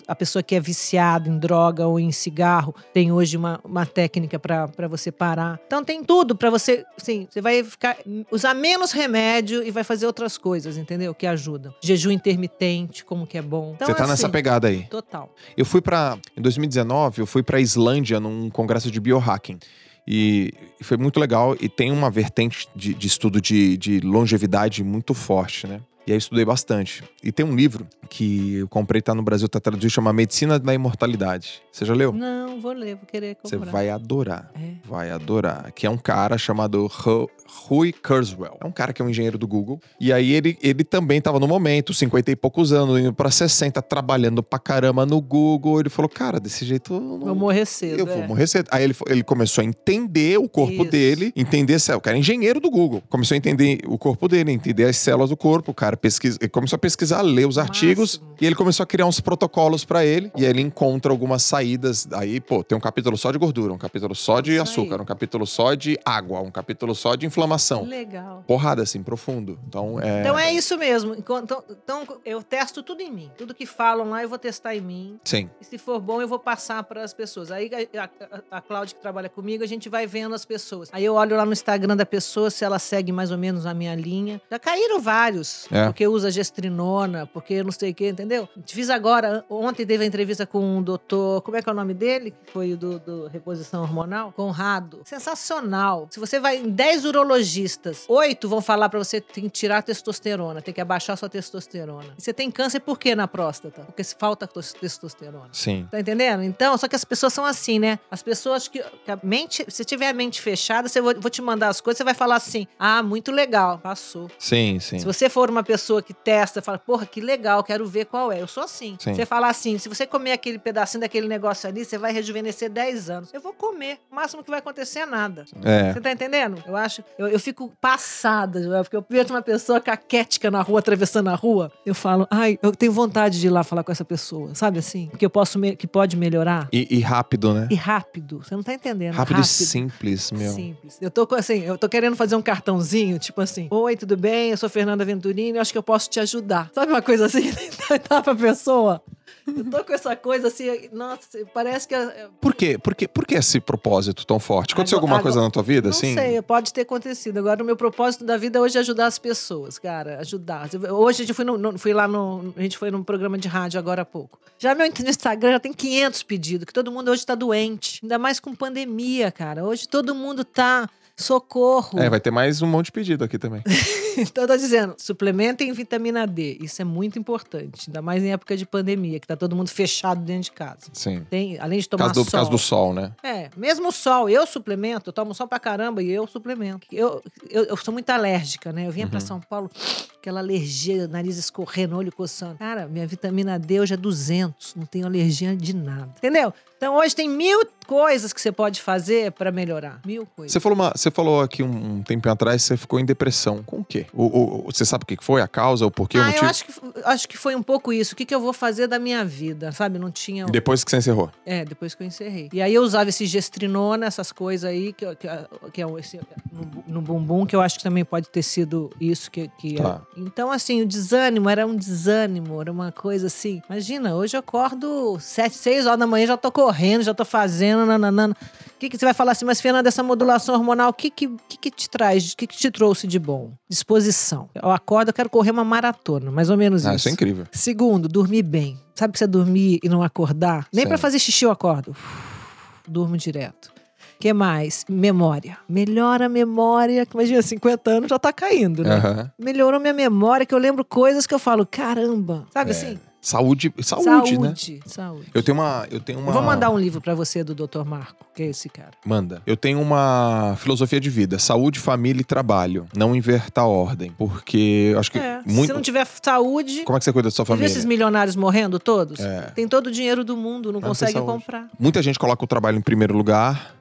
a pessoa que é viciada em droga ou em cigarro, tem hoje uma, uma técnica para você parar. Então tem tudo para você, sim, você vai ficar usar menos remédio e vai fazer outras coisas, entendeu? Que ajudam. Jejum intermitente, como que é bom. Então, Você tá nessa assim, pegada aí. Total. Eu fui pra. Em 2019, eu fui pra Islândia num congresso de biohacking. E foi muito legal. E tem uma vertente de, de estudo de, de longevidade muito forte, né? E aí eu estudei bastante. E tem um livro que eu comprei, tá no Brasil, tá traduzido, chama Medicina da Imortalidade. Você já leu? Não, vou ler, vou querer Você comprar. vai adorar. É. Vai adorar. Que é um cara chamado Ru- Rui Kurzweil. É um cara que é um engenheiro do Google. E aí ele, ele também tava no momento, 50 e poucos anos, indo pra 60, trabalhando pra caramba no Google. Ele falou, cara, desse jeito eu não... Vou morrer cedo. Eu vou é. morrer cedo. Aí ele, ele começou a entender o corpo Isso. dele, entender o cara é engenheiro do Google. Começou a entender o corpo dele, entender as células do corpo. O cara pesquisa, ele começou a pesquisar, ler os artigos Máximo. e ele começou a criar uns protocolos pra ele. E aí ele encontra algumas saídas. Aí, pô, tem um capítulo só de gordura, um capítulo só de Isso açúcar, aí. um capítulo só de água, um capítulo só de inflamação. Legal. Porrada, assim, profundo. Então, é. Então é isso mesmo. Enquanto- Então, então eu testo tudo em mim. Tudo que falam lá eu vou testar em mim. Sim. E se for bom, eu vou passar para as pessoas. Aí a, a, a Cláudia, que trabalha comigo, a gente vai vendo as pessoas. Aí eu olho lá no Instagram da pessoa se ela segue mais ou menos a minha linha. Já caíram vários. É. É. porque usa gestrinona, porque não sei o que, entendeu? Fiz agora, ontem teve a entrevista com um doutor, como é que é o nome dele? Que foi o do, do reposição hormonal? Conrado. Sensacional. Se você vai em 10 urologistas, oito vão falar pra você que tem que tirar a testosterona, tem que abaixar a sua testosterona. E você tem câncer por quê na próstata? Porque se falta tos- testosterona. Sim. Tá entendendo? Então, só que as pessoas são assim, né? As pessoas que, que a mente, se tiver a mente fechada, você vou, vou te mandar as coisas, você vai falar assim: "Ah, muito legal, passou". Sim, sim. Se você for uma pessoa que testa, fala, porra, que legal, quero ver qual é. Eu sou assim. Sim. Você falar assim, se você comer aquele pedacinho daquele negócio ali, você vai rejuvenescer 10 anos. Eu vou comer. O máximo que vai acontecer é nada. É. Você tá entendendo? Eu acho. Eu, eu fico passada, Joel, porque eu vejo uma pessoa caquética na rua, atravessando a rua. Eu falo, ai, eu tenho vontade de ir lá falar com essa pessoa, sabe assim? Que eu posso, que pode melhorar. E, e rápido, né? E rápido. Você não tá entendendo. Rápido, e simples, meu. Simples. Eu tô assim, eu tô querendo fazer um cartãozinho, tipo assim: Oi, tudo bem? Eu sou Fernanda Venturini, acho que eu posso te ajudar. Sabe uma coisa assim? Dá pra pessoa. Eu tô com essa coisa assim, nossa, parece que. é- Por quê? Por quê? Por que esse propósito tão forte? Aconteceu Agora- alguma coisa agora- na tua vida, Não assim? sei, pode ter acontecido. Agora, o meu propósito da vida hoje é ajudar as pessoas, cara. Ajudar. Hoje a gente foi, no- no- fui lá no. A gente foi num programa de rádio agora há pouco. Já meu Instagram já tem 500 pedidos, que todo mundo hoje tá doente. Ainda mais com pandemia, cara. Hoje todo mundo tá. Socorro. É, vai ter mais um monte de pedido aqui também. Então, eu tô dizendo, suplementem vitamina D. Isso é muito importante. Ainda mais em época de pandemia, que tá todo mundo fechado dentro de casa. Sim. Tem, além de Por tomar causa, do, por sol. causa do sol, né? É, mesmo o sol, eu suplemento, eu tomo sol pra caramba e eu suplemento. Eu, eu, eu sou muito alérgica, né? Eu vinha pra Uhum. São Paulo, aquela alergia, nariz escorrendo, olho coçando. Cara, minha vitamina D hoje é 200, não tenho alergia de nada. Entendeu? Então hoje tem mil coisas que você pode fazer pra melhorar. Mil coisas. Você falou, uma, você falou aqui um, um tempo atrás, você ficou em depressão. Com o quê? O, o- o- você sabe o que foi? A causa, o porquê, o ah, eu motivo? acho que, acho que foi um pouco isso. O que, que eu vou fazer da minha vida, sabe? Não tinha. Depois que você encerrou. É, depois que eu encerrei. E aí eu usava esse gestrinona, essas coisas aí, que, que, que é o- esse, no, no bumbum, que eu acho que também pode ter sido isso que. que é. Então, assim, o desânimo era um desânimo, era uma coisa assim. Imagina, hoje eu acordo sete, seis horas da manhã, já tô correndo, já tô fazendo, nananana. O que, que você vai falar assim, mas Fernanda, essa modulação hormonal, o que, que, que, que te traz, o que, que te trouxe de bom? Disposição. Eu acordo, eu quero correr uma maratona, mais ou menos Ah, isso. isso é incrível. Segundo, dormir bem. Sabe que você dormir e não acordar? Nem pra fazer xixi eu acordo. Uf, Durmo direto. que mais? Memória. Melhora a memória. que Imagina, 50 anos já tá caindo, né? Aham. Melhorou minha memória, que eu lembro coisas que eu falo, caramba. Sabe É. assim? Saúde, saúde, né? Saúde. Saúde. Eu tenho uma. Eu tenho uma. Eu vou mandar um livro pra você do Dr. Marco, que é esse cara. Manda. Eu tenho uma filosofia de vida: saúde, família e trabalho. Não inverta a ordem. Porque acho que É, muito. Se não tiver saúde. Como é que você cuida da sua família? esses milionários morrendo todos? É. Tem todo o dinheiro do mundo, não Não saúde. comprar. Muita gente coloca o trabalho em primeiro lugar.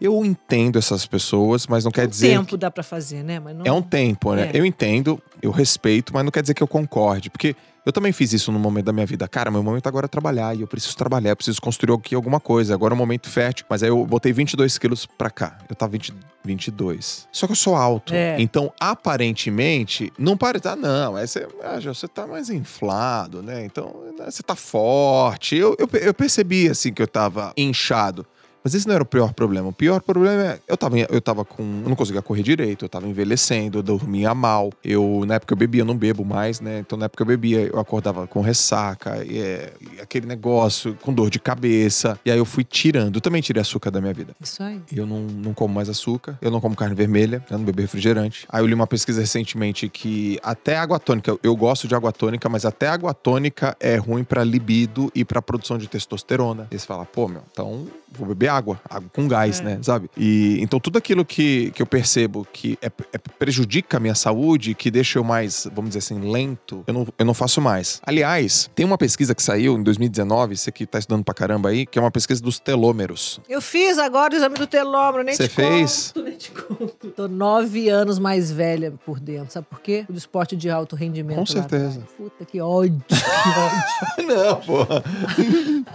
Eu entendo essas pessoas, mas não quer Um dizer. tempo que- dá pra fazer, né? Mas não... É um tempo, né? É. Eu entendo, eu respeito, mas não quer dizer que eu concorde. Porque eu também fiz isso no momento da minha vida. Cara, meu momento agora é trabalhar e eu preciso trabalhar, eu preciso construir aqui alguma coisa. Agora é um momento fértil. Mas aí eu botei 22 quilos pra cá. Eu tava 20, 22. Só que eu sou alto. É. Então, aparentemente, não parece. Ah, não, aí você, ah, já, você tá mais inflado, né? Então, né, você tá forte. Eu, eu, eu percebi, assim, que eu tava inchado. Mas esse não era o pior problema. O pior problema é. Eu tava, eu tava com. Eu não conseguia correr direito, eu tava envelhecendo, eu dormia mal. Eu, na época eu bebia, eu não bebo mais, né? Então na época eu bebia, eu acordava com ressaca, e, é, e aquele negócio, com dor de cabeça. E aí eu fui tirando. Eu também tirei açúcar da minha vida. Isso aí. Eu não, não como mais açúcar, eu não como carne vermelha, eu não bebo refrigerante. Aí eu li uma pesquisa recentemente que até água tônica, eu- eu gosto de água tônica, mas até água tônica é ruim pra libido e pra produção de testosterona. E você fala, pô, meu, então vou beber água, água com gás, É. né, sabe? E então tudo aquilo que, que eu percebo que é, é- prejudica a minha saúde, que deixa eu mais, vamos dizer assim, lento, eu não, eu não faço mais. Aliás, tem uma pesquisa que saiu em 2019, você que tá estudando pra caramba aí, que é uma pesquisa dos telômeros. Eu fiz agora o exame do telômero, nem Você te fez? conto, nem te conto. Tô nove anos mais velha por dentro, sabe por quê? O esporte de alto rendimento. Com certeza. Puta, que ódio, que ódio. não, porra.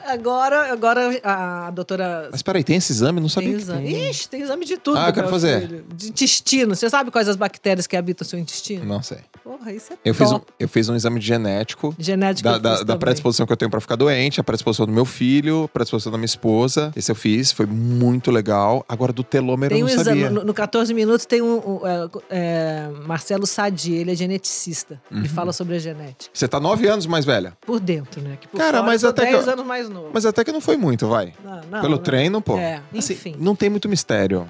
Agora, agora a doutora peraí, tem esse exame? Não sabia Tem que exame. tem. Ixi, tem exame de tudo. Ah, eu quero fazer. filho. De intestino. Você sabe quais as bactérias que habitam o seu intestino? Não sei. Porra, isso é Eu fiz, um, eu fiz um exame genético Genética da, eu da, da predisposição que eu tenho pra ficar doente, a predisposição do meu filho, a predisposição da minha esposa. Esse eu fiz, foi muito legal. Agora do telômero Tem eu um não exame, sabia. no, no 14 minutos tem um, um, é, é, Marcelo Sadi, ele é geneticista. Uhum. Ele fala sobre a genética. Você tá nove anos mais velha. Por dentro, né? Que por Cara, fora mas eu até que 10 eu- anos mais novo. Mas até que não foi muito, vai. Não, não, Pelo não. treino, pô. É, Assim, enfim. não tem muito mistério.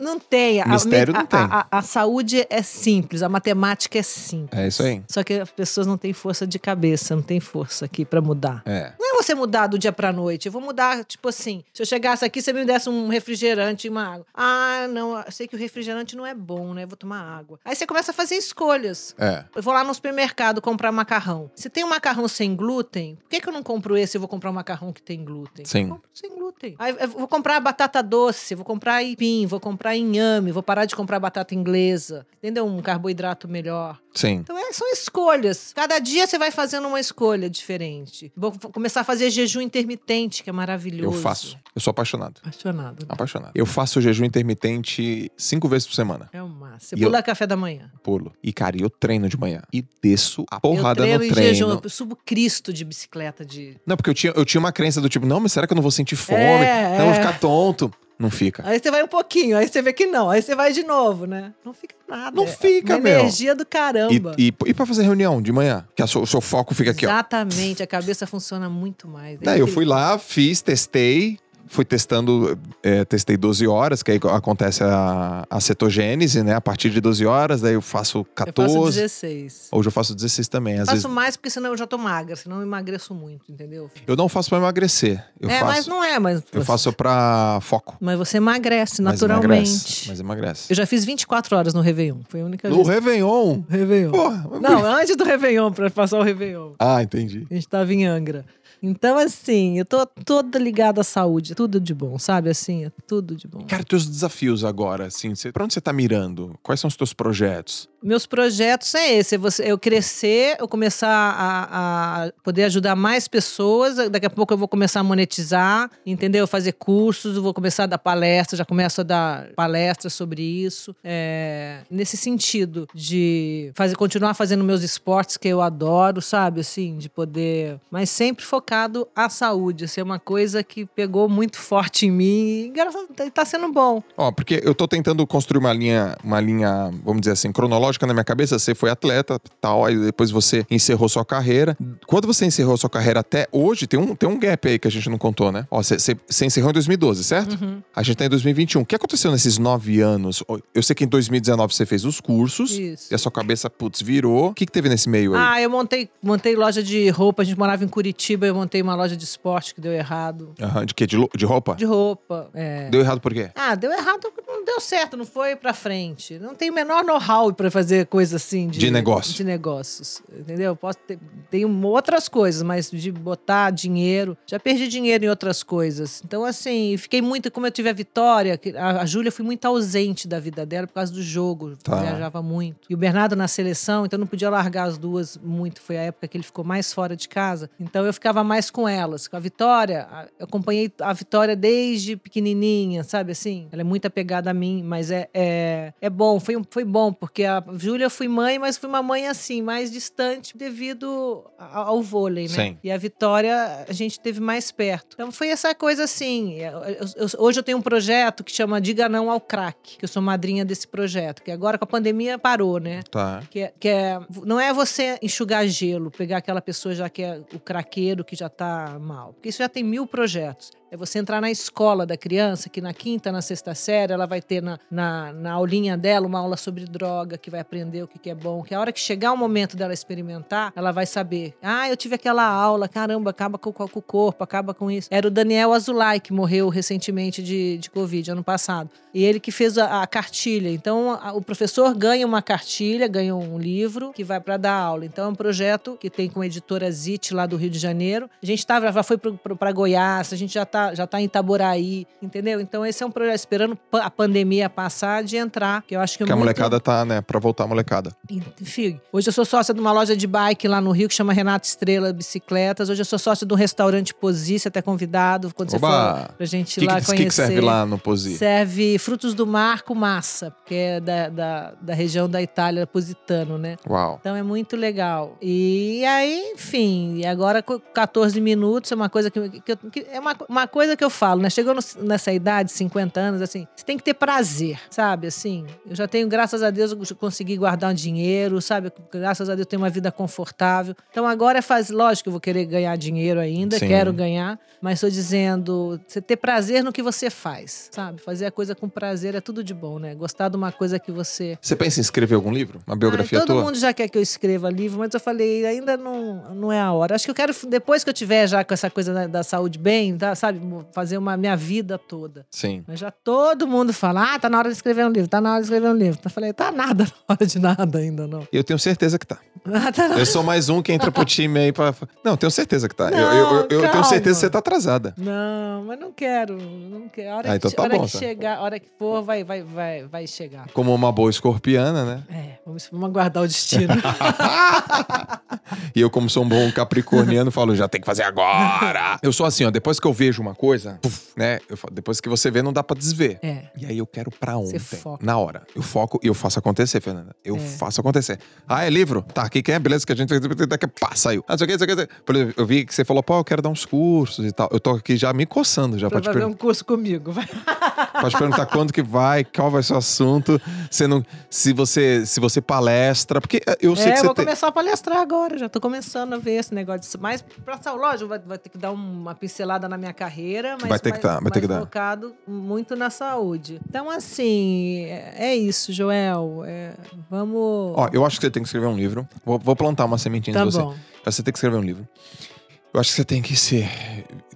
Não tem. A- Mistério a, não tem. A, a- a saúde é simples, a matemática é simples. É isso aí. Só que as pessoas não têm força de cabeça, não tem força aqui pra mudar. É. Não é você mudar do dia pra noite. Eu vou mudar, tipo assim, se eu chegasse aqui, você me desse um refrigerante e uma água. Ah, não, eu sei que o refrigerante não é bom, né? Eu vou tomar água. Aí você começa a fazer escolhas. É. Eu vou lá no supermercado comprar macarrão. Se tem um macarrão sem glúten, por que, que eu não compro esse e vou comprar um macarrão que tem glúten? Sim. Eu compro sem glúten. Aí eu vou comprar batata doce, vou comprar aipim, vou comprar inhame, vou parar de comprar batata inglesa. Entendeu? Um carboidrato melhor. Sim. Então é, são escolhas. Cada dia você vai fazendo uma escolha diferente. Vou começar a fazer jejum intermitente, que é maravilhoso. Eu faço. Eu sou apaixonado. Apaixonado. né? Apaixonado. Eu faço jejum intermitente cinco vezes por semana. É o máximo. Você pula café da manhã. Pulo. E, cara, eu treino de manhã. E desço a porrada eu treino no em treino. jejum. Eu subo Cristo de bicicleta de. Não, porque eu tinha, eu tinha uma crença do tipo, não, mas será que eu não vou sentir fome? É, Não, eu vou é. ficar tonto. Não fica. Aí você vai um pouquinho, aí você vê que não. Aí você vai de novo, né? Não fica nada. Não É fica, uma meu. energia do caramba. E, e, e pra fazer reunião de manhã? Que a sua- o seu foco fica aqui, ó. Exatamente. A cabeça funciona muito mais. É Daí eu fui lá, fiz, testei. Fui testando, é, testei 12 horas, que aí acontece a, a cetogênese, né? A partir de 12 horas, daí eu faço Eu 14. faço 16. Hoje eu faço 16 também. Às faço vezes mais porque senão eu já tô magra, senão eu emagreço muito, entendeu? eu não faço pra emagrecer. Eu é, faço, mas não é, mas. eu faço pra foco. Mas você emagrece Mas naturalmente. emagrece. Mas emagrece. Eu já fiz 24 horas no Réveillon. Foi a única No vez. Réveillon. Réveillon. Porra. mas- Não, antes do Réveillon, pra passar o Réveillon. Ah, entendi. A gente tava em Angra. Então, assim, eu tô toda ligada à saúde. Tudo de bom, sabe? Assim, é tudo de bom. Cara, teus desafios agora, assim, você, pra onde você tá mirando? Quais são os teus projetos? Meus projetos é esse: é você, eu crescer, eu começar a, a poder ajudar mais pessoas. Daqui a pouco eu vou começar a monetizar, entendeu? Fazer cursos, vou começar a dar palestras, já começo a dar palestras sobre isso. É, nesse sentido de fazer, continuar fazendo meus esportes que eu adoro, sabe? Assim, de poder. Mas sempre focado à saúde. Isso é uma coisa que pegou muito forte em mim e tá sendo bom. Ó, porque eu tô tentando construir uma linha, uma linha, vamos dizer assim, cronológica na minha cabeça. Você foi atleta, tal, aí depois você encerrou sua carreira. Quando você encerrou sua carreira até hoje, tem um, tem um gap aí que a gente não contou, né? Ó, você, encerrou em 2012, certo? Uhum. A gente tá em 2021. O que aconteceu nesses nove anos? Eu sei que em 2019 você fez os cursos Isso. e a sua cabeça, putz, virou. O que, que teve nesse meio aí? Ah, eu montei, montei loja de roupa. A gente morava em Curitiba, eu montei uma loja de esporte que deu errado. Aham, de quê? De, de roupa? De roupa. É. Deu errado por quê? Ah, deu errado, não deu certo, não foi pra frente. Não tenho o menor know-how pra fazer coisa assim de, De negócio. De negócios, entendeu? Posso ter, tenho outras coisas, mas de botar dinheiro, já perdi dinheiro em outras coisas. Então assim, fiquei muito, como eu tive a Vitória, a, a Júlia foi muito ausente da vida dela por causa do jogo, Tá. viajava muito. E o Bernardo na seleção, então não podia largar as duas muito, foi a época que ele ficou mais fora de casa. Então eu ficava mais com elas. Com a Vitória, eu acompanhei a Vitória desde pequenininha, sabe assim? Ela é muito apegada a mim, mas é, é, é bom, foi, foi bom, porque a Júlia eu fui mãe, mas fui uma mãe assim, mais distante devido ao vôlei, né? Sim. E a Vitória a gente teve mais perto. Então foi essa coisa assim. eu- eu- hoje eu tenho um projeto que chama Diga Não ao Crack, que eu sou madrinha desse projeto, que agora com a pandemia parou, né? Tá. Que é, que é- não é você enxugar gelo, pegar aquela pessoa já que é o craqueiro que já tá mal. Porque isso já tem mil projetos. É você entrar na escola da criança, que na quinta, na sexta série, ela vai ter na, na, na aulinha dela uma aula sobre droga, que vai aprender o que, que é bom. Que a hora que chegar o momento dela experimentar, ela vai saber. Ah, eu tive aquela aula, caramba, acaba com, com o corpo, acaba com isso. Era o Daniel Azulay, que morreu recentemente de, de Covid, ano passado. E ele que fez a, a cartilha. Então, a- o professor ganha uma cartilha, ganha um livro que vai para dar aula. Então, é um projeto que tem com a editora Zit lá do Rio de Janeiro. A gente tava, já foi para Goiás, a gente já está tá, já tá em Itaboraí, entendeu? Então esse é um projeto, esperando a pandemia passar, de entrar, que eu acho que, Que a muito- molecada tá, né, pra voltar a molecada. enfim, hoje eu sou sócia de uma loja de bike lá no Rio que chama Renato Estrela Bicicletas. Hoje eu sou sócia de um restaurante Posi, você é até convidado quando você Oba! for pra gente O ir que, lá que, conhecer. que que serve lá no Posi? Serve frutos do mar com massa, porque é da, da, da região da Itália, Positano, né? Uau. Então é muito legal. E aí, enfim, e agora com 14 minutos é uma coisa que, que, que- é uma, uma coisa que eu falo, né? Chegou no- nessa idade, 50 anos, assim, você tem que ter prazer, sabe? Assim, eu já tenho, graças a Deus, eu consegui guardar um dinheiro, sabe? Graças a Deus eu tenho uma vida confortável. Então agora é faz, lógico que eu vou querer ganhar dinheiro ainda, Sim. quero ganhar, mas estou dizendo, você ter prazer no que você faz, sabe? Fazer a coisa com prazer é tudo de bom, né? Gostar de uma coisa que você Você pensa em escrever algum livro? Uma biografia Ai, todo tua? mundo já quer que eu escreva livro, mas eu falei, ainda não, não é a hora. Acho que eu quero, depois que eu tiver já com essa coisa da, da saúde bem, tá, sabe, fazer uma minha vida toda. Sim. Mas já todo mundo fala, ah, tá na hora de escrever um livro, tá na hora de escrever um livro. Eu falei, tá nada na hora de nada ainda, não. Eu tenho certeza que tá. Ah, tá Eu sou mais um que entra pro time aí pra. Não, tenho certeza que tá. Eu- Não, eu, eu, eu tenho certeza que você tá atrasada. Não, mas não quero, não quero. A hora, Ah, que, então tá hora bom, que tá. chegar, a hora que for, vai, vai, vai, vai chegar. Como uma boa escorpiana, né? É, vamos, vamos aguardar o destino. E eu, como sou um bom capricorniano, falo, já tem que fazer agora. Eu sou assim, ó, depois que eu vejo uma coisa, puf, né? eu depois que você vê, não dá pra desver. é. E aí eu quero pra ontem. foca. Na hora. Eu foco e eu faço acontecer, Fernanda. Eu É. faço acontecer. Ah, é livro? Tá, aqui quem é? Beleza, que a gente. Daqui, pá, saiu. Ah, sei o que, sei o que. Por exemplo, eu vi que você falou, pô, eu quero dar uns cursos e tal. Eu tô aqui já me coçando já Pra pra te perguntar. um curso comigo. Vai. Pode perguntar quando que vai, qual vai ser o assunto, você não, se você se você palestra, porque eh, eu sei é, que eu você vou tem. começar a palestrar agora. Já tô começando a ver esse negócio. Mas pra saúde, lógico, vai, vai ter que dar uma pincelada na minha carreira, mas Vai ter que dar, vai ter que dar. focado muito na saúde. Então, assim, é, isso, Joel. É, vamos. Ó, eu acho que você tem que escrever um livro. Vou, vou plantar uma sementinha tá em você. bom. Você tem que escrever um livro. Eu acho que você tem que ser.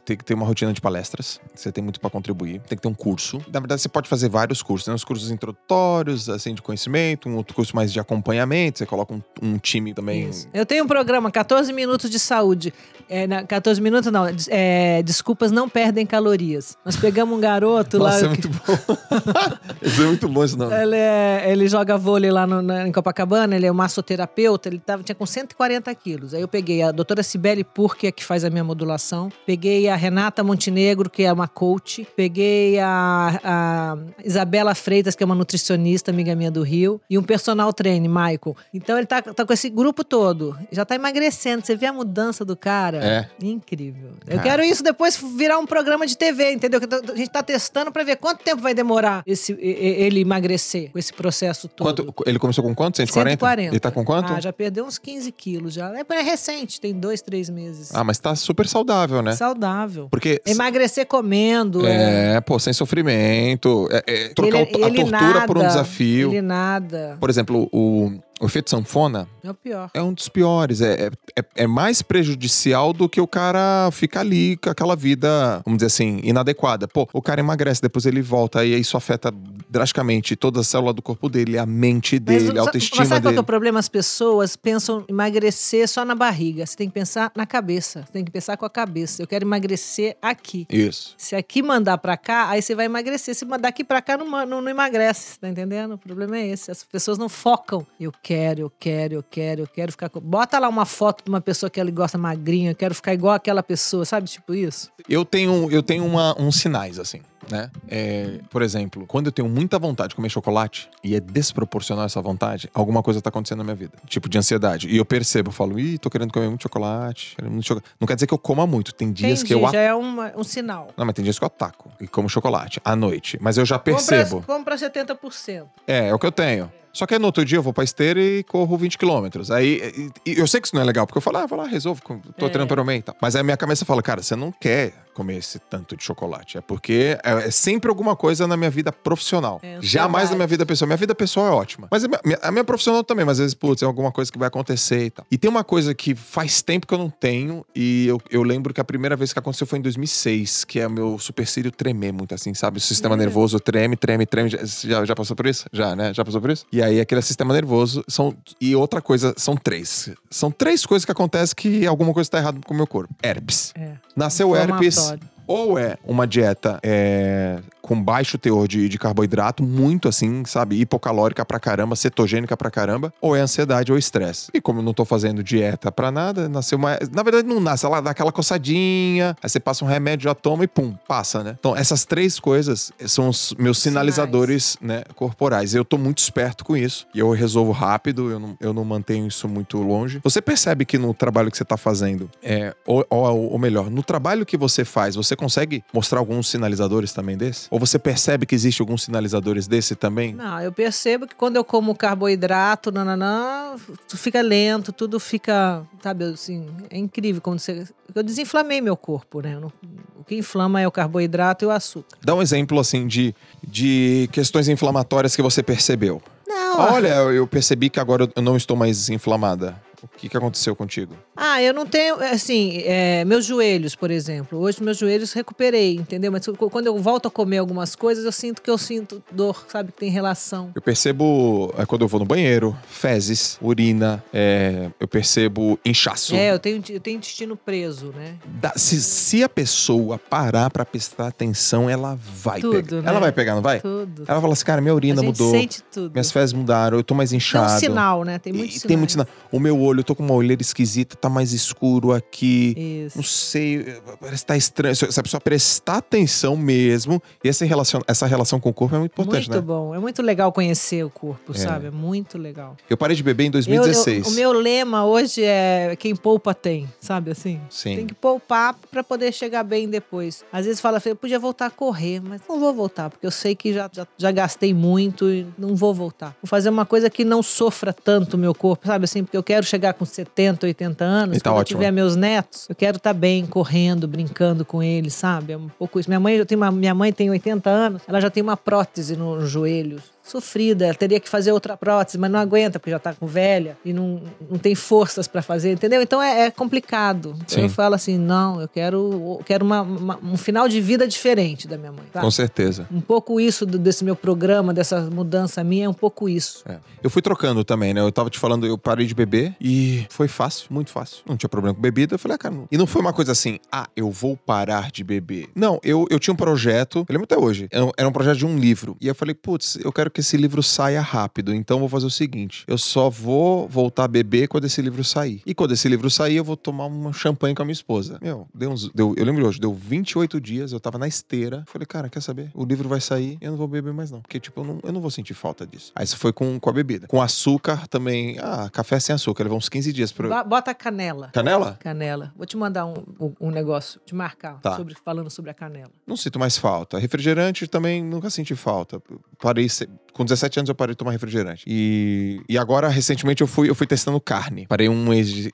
Tem que ter uma rotina de palestras. Você tem muito pra contribuir. Tem que ter um curso. Na verdade, você pode fazer vários cursos. Né? Os cursos introdutórios, assim, de conhecimento. Um outro curso mais de acompanhamento. Você coloca um, um time também. Isso. Eu tenho um programa, 14 minutos de saúde. É, na- 14 minutos não, é, desculpas não perdem calorias. Nós pegamos um garoto lá. Nossa, é que- muito bom. Isso é muito bom esse nome. Ele, é- ele joga vôlei lá no- na- em Copacabana, ele é um massoterapeuta, ele tava, tinha com 140 quilos. Aí eu peguei a doutora Cibele Pur, que é que faz a minha modulação. Peguei a Renata Montenegro, que é uma coach. Peguei a, a Isabela Freitas, que é uma nutricionista, amiga minha do Rio. E um personal trainer, Michael. Então ele tá, tá com esse grupo todo. Já tá emagrecendo. Você vê a mudança do cara? É. Incrível. Eu quero isso depois virar um programa de TV, entendeu? A gente tá testando pra ver quanto tempo vai demorar esse, ele emagrecer com esse processo todo. Quanto, ele começou com quanto? 140? 140. Ele tá com quanto? Ah, já perdeu uns 15 quilos já. É, é recente, tem dois, três meses. Ah, mas tá super saudável, né? Saudável. Porque. Emagrecer comendo. É. É, pô, sem sofrimento. É, é, trocar Ele- a tortura por um nada, desafio. Ele nada. Por exemplo, o, o efeito sanfona É o pior. é um dos piores. É, é, é mais prejudicial do que o cara ficar ali com aquela vida, vamos dizer assim, inadequada. Pô, o cara emagrece, depois ele volta, e isso afeta drasticamente toda a célula do corpo dele, a mente dele, a sa- autoestima mas sabe qual que é dele. o problema? As pessoas pensam em emagrecer só na barriga. Você tem que pensar na cabeça. Você tem que pensar com a cabeça. Eu quero emagrecer aqui. Isso. Se aqui mandar pra cá, aí você vai emagrecer. Se mandar aqui pra cá, não, não, não emagrece. Tá entendendo? O problema é esse. As pessoas não focam. Eu quero, eu quero, eu quero, eu quero ficar. com- Bota lá uma foto de uma pessoa que ela gosta magrinha. Eu quero ficar igual aquela pessoa, sabe? Tipo isso. Eu tenho, eu tenho uma- uns sinais, assim, né? É, por exemplo, quando eu tenho muita vontade de comer chocolate e é desproporcional essa vontade, alguma coisa tá acontecendo na minha vida. Tipo de ansiedade. E eu percebo, eu falo, ih, tô querendo comer muito chocolate. muito chocolate." Não quer dizer que eu coma muito. Tem dias Entendi, que eu já é uma- um sinal. Não, mas tem dias que eu ataco e como chocolate à noite. Mas eu já Compra- percebo. Compra 70%. É, é o que eu tenho. Só que no outro dia eu vou pra esteira e corro 20 quilômetros. Aí e- e eu sei que isso não é legal, porque eu falo, ah, vou lá, resolvo, tô É. treinando para e tal. Mas aí a minha cabeça fala, cara, você não quer comer esse tanto de chocolate. É porque é, é sempre alguma coisa na minha vida profissional. É, Jamais na minha vida pessoal. Minha vida pessoal é ótima. Mas a minha, a minha profissional também, mas às vezes, putz, é alguma coisa que vai acontecer e tal. E tem uma coisa que faz tempo que eu não tenho, e eu, eu lembro que a primeira vez que aconteceu foi em 2006, que é o meu supercílio tremer muito assim, sabe? O sistema Hum. nervoso treme, treme, treme. Já, já, passou por isso? Já, né? Já passou por isso? E aí aquele sistema nervoso são. E outra coisa, são três. São três coisas que acontecem que alguma coisa tá errada com o meu corpo. Herpes. É. Nasceu herpes. Ou é uma dieta é, com baixo teor de, de carboidrato, muito assim, sabe, hipocalórica pra caramba, cetogênica pra caramba, ou é ansiedade ou estresse. E como eu não tô fazendo dieta pra nada, nasceu uma. Na verdade, não nasce, ela dá aquela coçadinha, aí você passa um remédio, já toma e pum, passa, né? Então, essas três coisas são os meus sinalizadores, né, corporais. Eu tô muito esperto com isso e eu resolvo rápido, eu não, eu não mantenho isso muito longe. Você percebe que no trabalho que você tá fazendo, é, ou, ou, ou melhor, no trabalho que você faz, você consegue mostrar alguns sinalizadores também desse? Ou você percebe que existe alguns sinalizadores desse também? Não, eu percebo que quando eu como carboidrato, nananã, tudo fica lento, tudo fica, sabe, assim, é incrível quando você... Eu desinflamei meu corpo, né? Não- o que inflama é o carboidrato e o açúcar. Dá um exemplo, assim, de, de questões inflamatórias que você percebeu. Não, Olha, eu percebi que agora eu não estou mais inflamada. O que, que aconteceu contigo? Ah, eu não tenho, assim, é, meus joelhos, por exemplo. Hoje meus joelhos recuperei, entendeu? Mas qu- quando eu volto a comer algumas coisas, eu sinto que eu sinto dor, sabe? Que tem relação. Eu percebo é, quando eu vou no banheiro, fezes, urina, é, eu percebo inchaço. É, eu tenho, eu tenho intestino preso, né? Da- se, se a pessoa parar pra prestar atenção, ela vai Tudo, pegar. né? Ela vai pegar, não vai? Tudo. Ela fala assim, cara, minha urina mudou, sente tudo. minhas fezes mudaram, eu tô mais Tem inchado. um sinal, né? Tem E muito sinal. tem muito sinal. O meu olho, eu tô com uma olheira esquisita, tá mais escuro aqui. Isso. Não sei, parece que tá estranho. Se a pessoa prestar atenção mesmo, e essa relação, essa relação com o corpo é muito importante, muito né? bom. É muito legal conhecer o corpo, É. sabe? É muito legal. Eu parei de beber em Eu- 2016. eu- o meu lema hoje é quem poupa tem, sabe assim? Sim. Tem que poupar pra poder chegar bem depois. Às vezes fala, eu podia voltar a correr, mas não vou voltar, porque eu sei que já, já, já gastei muito e não vou voltar. Vou fazer uma coisa que não sofra tanto o meu corpo, sabe assim? Porque eu quero chegar com 70, 80 anos, E tá quando ótimo. eu tiver meus netos, eu quero estar bem, correndo, brincando com eles, sabe? É um pouco isso. Minha mãe, eu tenho uma, minha mãe tem 80 anos, ela já tem uma prótese no, no joelho. Sofrida, teria que fazer outra prótese, mas não aguenta, porque já tá com velha e não, não tem forças pra fazer, entendeu? Então é, é complicado. Sim. eu falo assim: não, eu quero, quero uma- uma- um final de vida diferente da minha mãe. tá? Com certeza. Um pouco isso do- desse meu programa, dessa mudança minha, é um pouco isso. É. Eu fui trocando também, né? Eu tava te falando, eu parei de beber e foi fácil, muito fácil. Não tinha problema com bebida. Eu falei, ah, cara, não. E não foi uma coisa assim, ah, eu vou parar de beber. Não, eu, eu tinha um projeto, eu lembro até hoje, era um, era um projeto de um livro. E eu falei, putz, eu quero que esse livro saia rápido, então eu vou fazer o seguinte: eu só vou voltar a beber quando esse livro sair. E quando esse livro sair, eu vou tomar um champanhe com a minha esposa. Meu, deu uns. Deu, eu lembro hoje, deu 28 dias, eu tava na esteira. Falei, cara, quer saber? O livro vai sair, eu não vou beber mais, não. Porque, tipo, eu não, eu não vou sentir falta disso. Aí isso foi com, com a bebida. Com açúcar também. Ah, café sem açúcar. Levou uns 15 dias pra. Bo- Bota canela. Canela? Canela. Vou te mandar um, um- negócio, te marcar, Tá. sobre, falando sobre a canela. Não sinto mais falta. Refrigerante também nunca senti falta. Parei. se- Com 17 anos eu parei de tomar refrigerante. E, e agora, recentemente, eu fui, eu fui testando carne. Parei um mês de.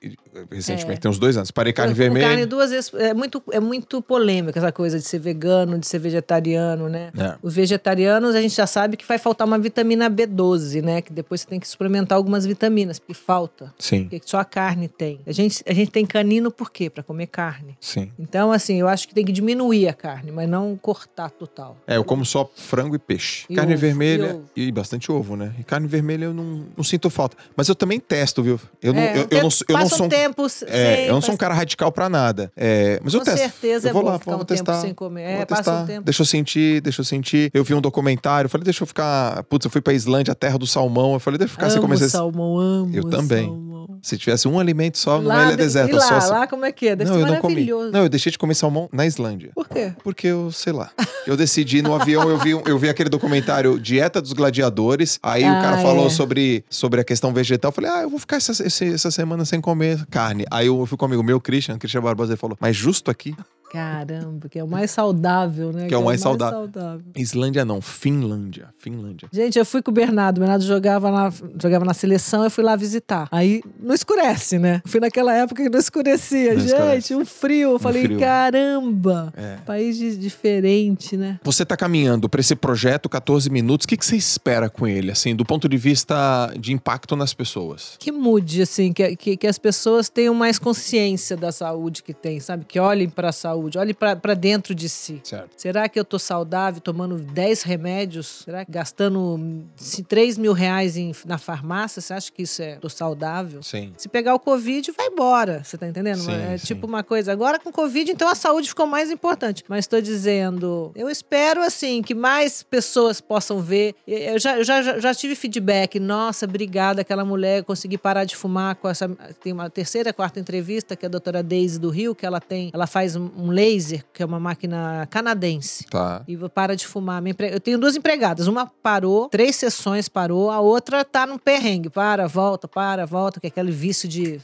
Recentemente, É. tem uns dois anos. Parei carne Eu vermelha. Carne duas vezes. É muito, é muito polêmica essa coisa de ser vegano, de ser vegetariano, né? É. Os vegetarianos, a gente já sabe que vai faltar uma vitamina B12, né? Que depois você tem que suplementar algumas vitaminas, porque falta. Sim, Porque só a carne tem. A gente, a gente tem canino por quê? Pra comer carne. sim. Então, assim, eu acho que tem que diminuir a carne, mas não cortar total. É, eu como só frango e peixe. E carne ovo, vermelha e bastante ovo, né? E carne vermelha eu não, não sinto falta. Mas eu também testo, viu? Eu não, É, eu, eu não, sou- eu não sou um tempo é, sem- eu não sou um cara radical pra nada. É, mas eu Com testo. certeza eu é vou bom lá, ficar vou um tempo testar. sem comer. É, vou passa testar. um tempo. Deixa eu sentir, deixa eu sentir. Eu vi um documentário, falei, deixa eu ficar. Putz, eu fui pra Islândia, a terra do salmão. Eu falei, deixa eu ficar sem amo comer esse. salmão, amo Eu também. salmão. Se tivesse um alimento só, não Lá é ilha de- deserta, e lá, só. assim. lá como é que é? Deve não, ser eu não comi. maravilhoso. Não, eu deixei de comer salmão na Islândia. Por quê? Porque eu, sei lá. Eu decidi no avião, eu vi, eu vi aquele documentário Dieta dos Gladiadores. Aí o cara Ah, falou é. sobre, sobre a questão vegetal. Eu falei, ah, eu vou ficar essa, essa semana sem comer carne. Aí eu fui com um amigo meu, Christian, Christian Barbosa, ele falou, mas justo aqui, Caramba, que é o mais saudável, né? Que é o mais saudável. Islândia não, Finlândia. Finlândia. Gente, eu fui com o Bernardo. O Bernardo jogava na, jogava na seleção, eu fui lá visitar. Aí não escurece, né? Fui naquela época que não escurecia. Não Gente, escurece. um frio. Eu falei, frio. caramba. É. País di- diferente, né? Você tá caminhando para esse projeto 14 minutos, o que, que você espera com ele, assim, do ponto de vista de impacto nas pessoas? Que mude, assim, que, que, que as pessoas tenham mais consciência da saúde que tem, sabe? Que olhem para a saúde saúde. Olhe pra dentro de si. Certo. Será que eu tô saudável tomando 10 remédios? Será que gastando se 3 mil reais em- na farmácia? Você acha que isso é tô saudável? Sim. Se pegar o Covid, vai embora. Você tá entendendo? Sim, é sim. tipo uma coisa. Agora com Covid, então a saúde ficou mais importante. Mas tô dizendo, eu espero assim que mais pessoas possam ver. Eu já, eu já, já, tive feedback. Nossa, obrigada, aquela mulher consegui parar de fumar com essa. Tem uma terceira, quarta entrevista que é a doutora Daisy do Rio, que ela tem. Ela faz um laser, que é uma máquina canadense. Tá. E para de fumar. Eu tenho duas empregadas. Uma parou, três sessões parou, a outra tá num perrengue. Para, volta, para, volta, que é aquele vício de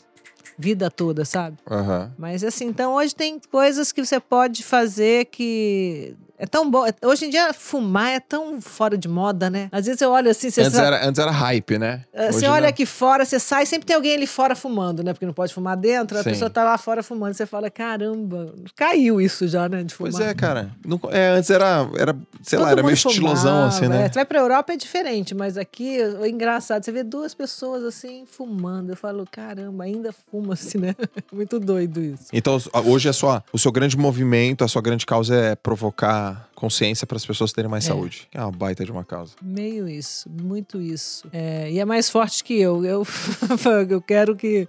vida toda, sabe? Aham. Mas assim, então hoje tem coisas que você pode fazer que. É tão bom. Hoje em dia, fumar é tão fora de moda, né? Às vezes eu olho assim, você Antes sabe- era, antes era hype, né? Você Hoje olha não. aqui fora, você sai, sempre tem alguém ali fora fumando, né? Porque não pode fumar dentro, a Sim. pessoa tá lá fora fumando. Você fala, caramba, caiu isso já, né? De fumar. Pois é, cara. Não- é, antes era, era sei lá, Todo era meio mundo estilosão, fumava, assim, né? é. Você vai pra Europa é diferente, mas aqui é engraçado. Você vê duas pessoas assim fumando. Eu falo, caramba, ainda fuma assim, né? Muito doido isso. Então, hoje a sua, o seu grande movimento, a sua grande causa é provocar consciência para as pessoas terem mais É. saúde. Que é uma baita de uma causa. Meio isso, muito isso. É, e é mais forte que eu. Eu, eu quero que.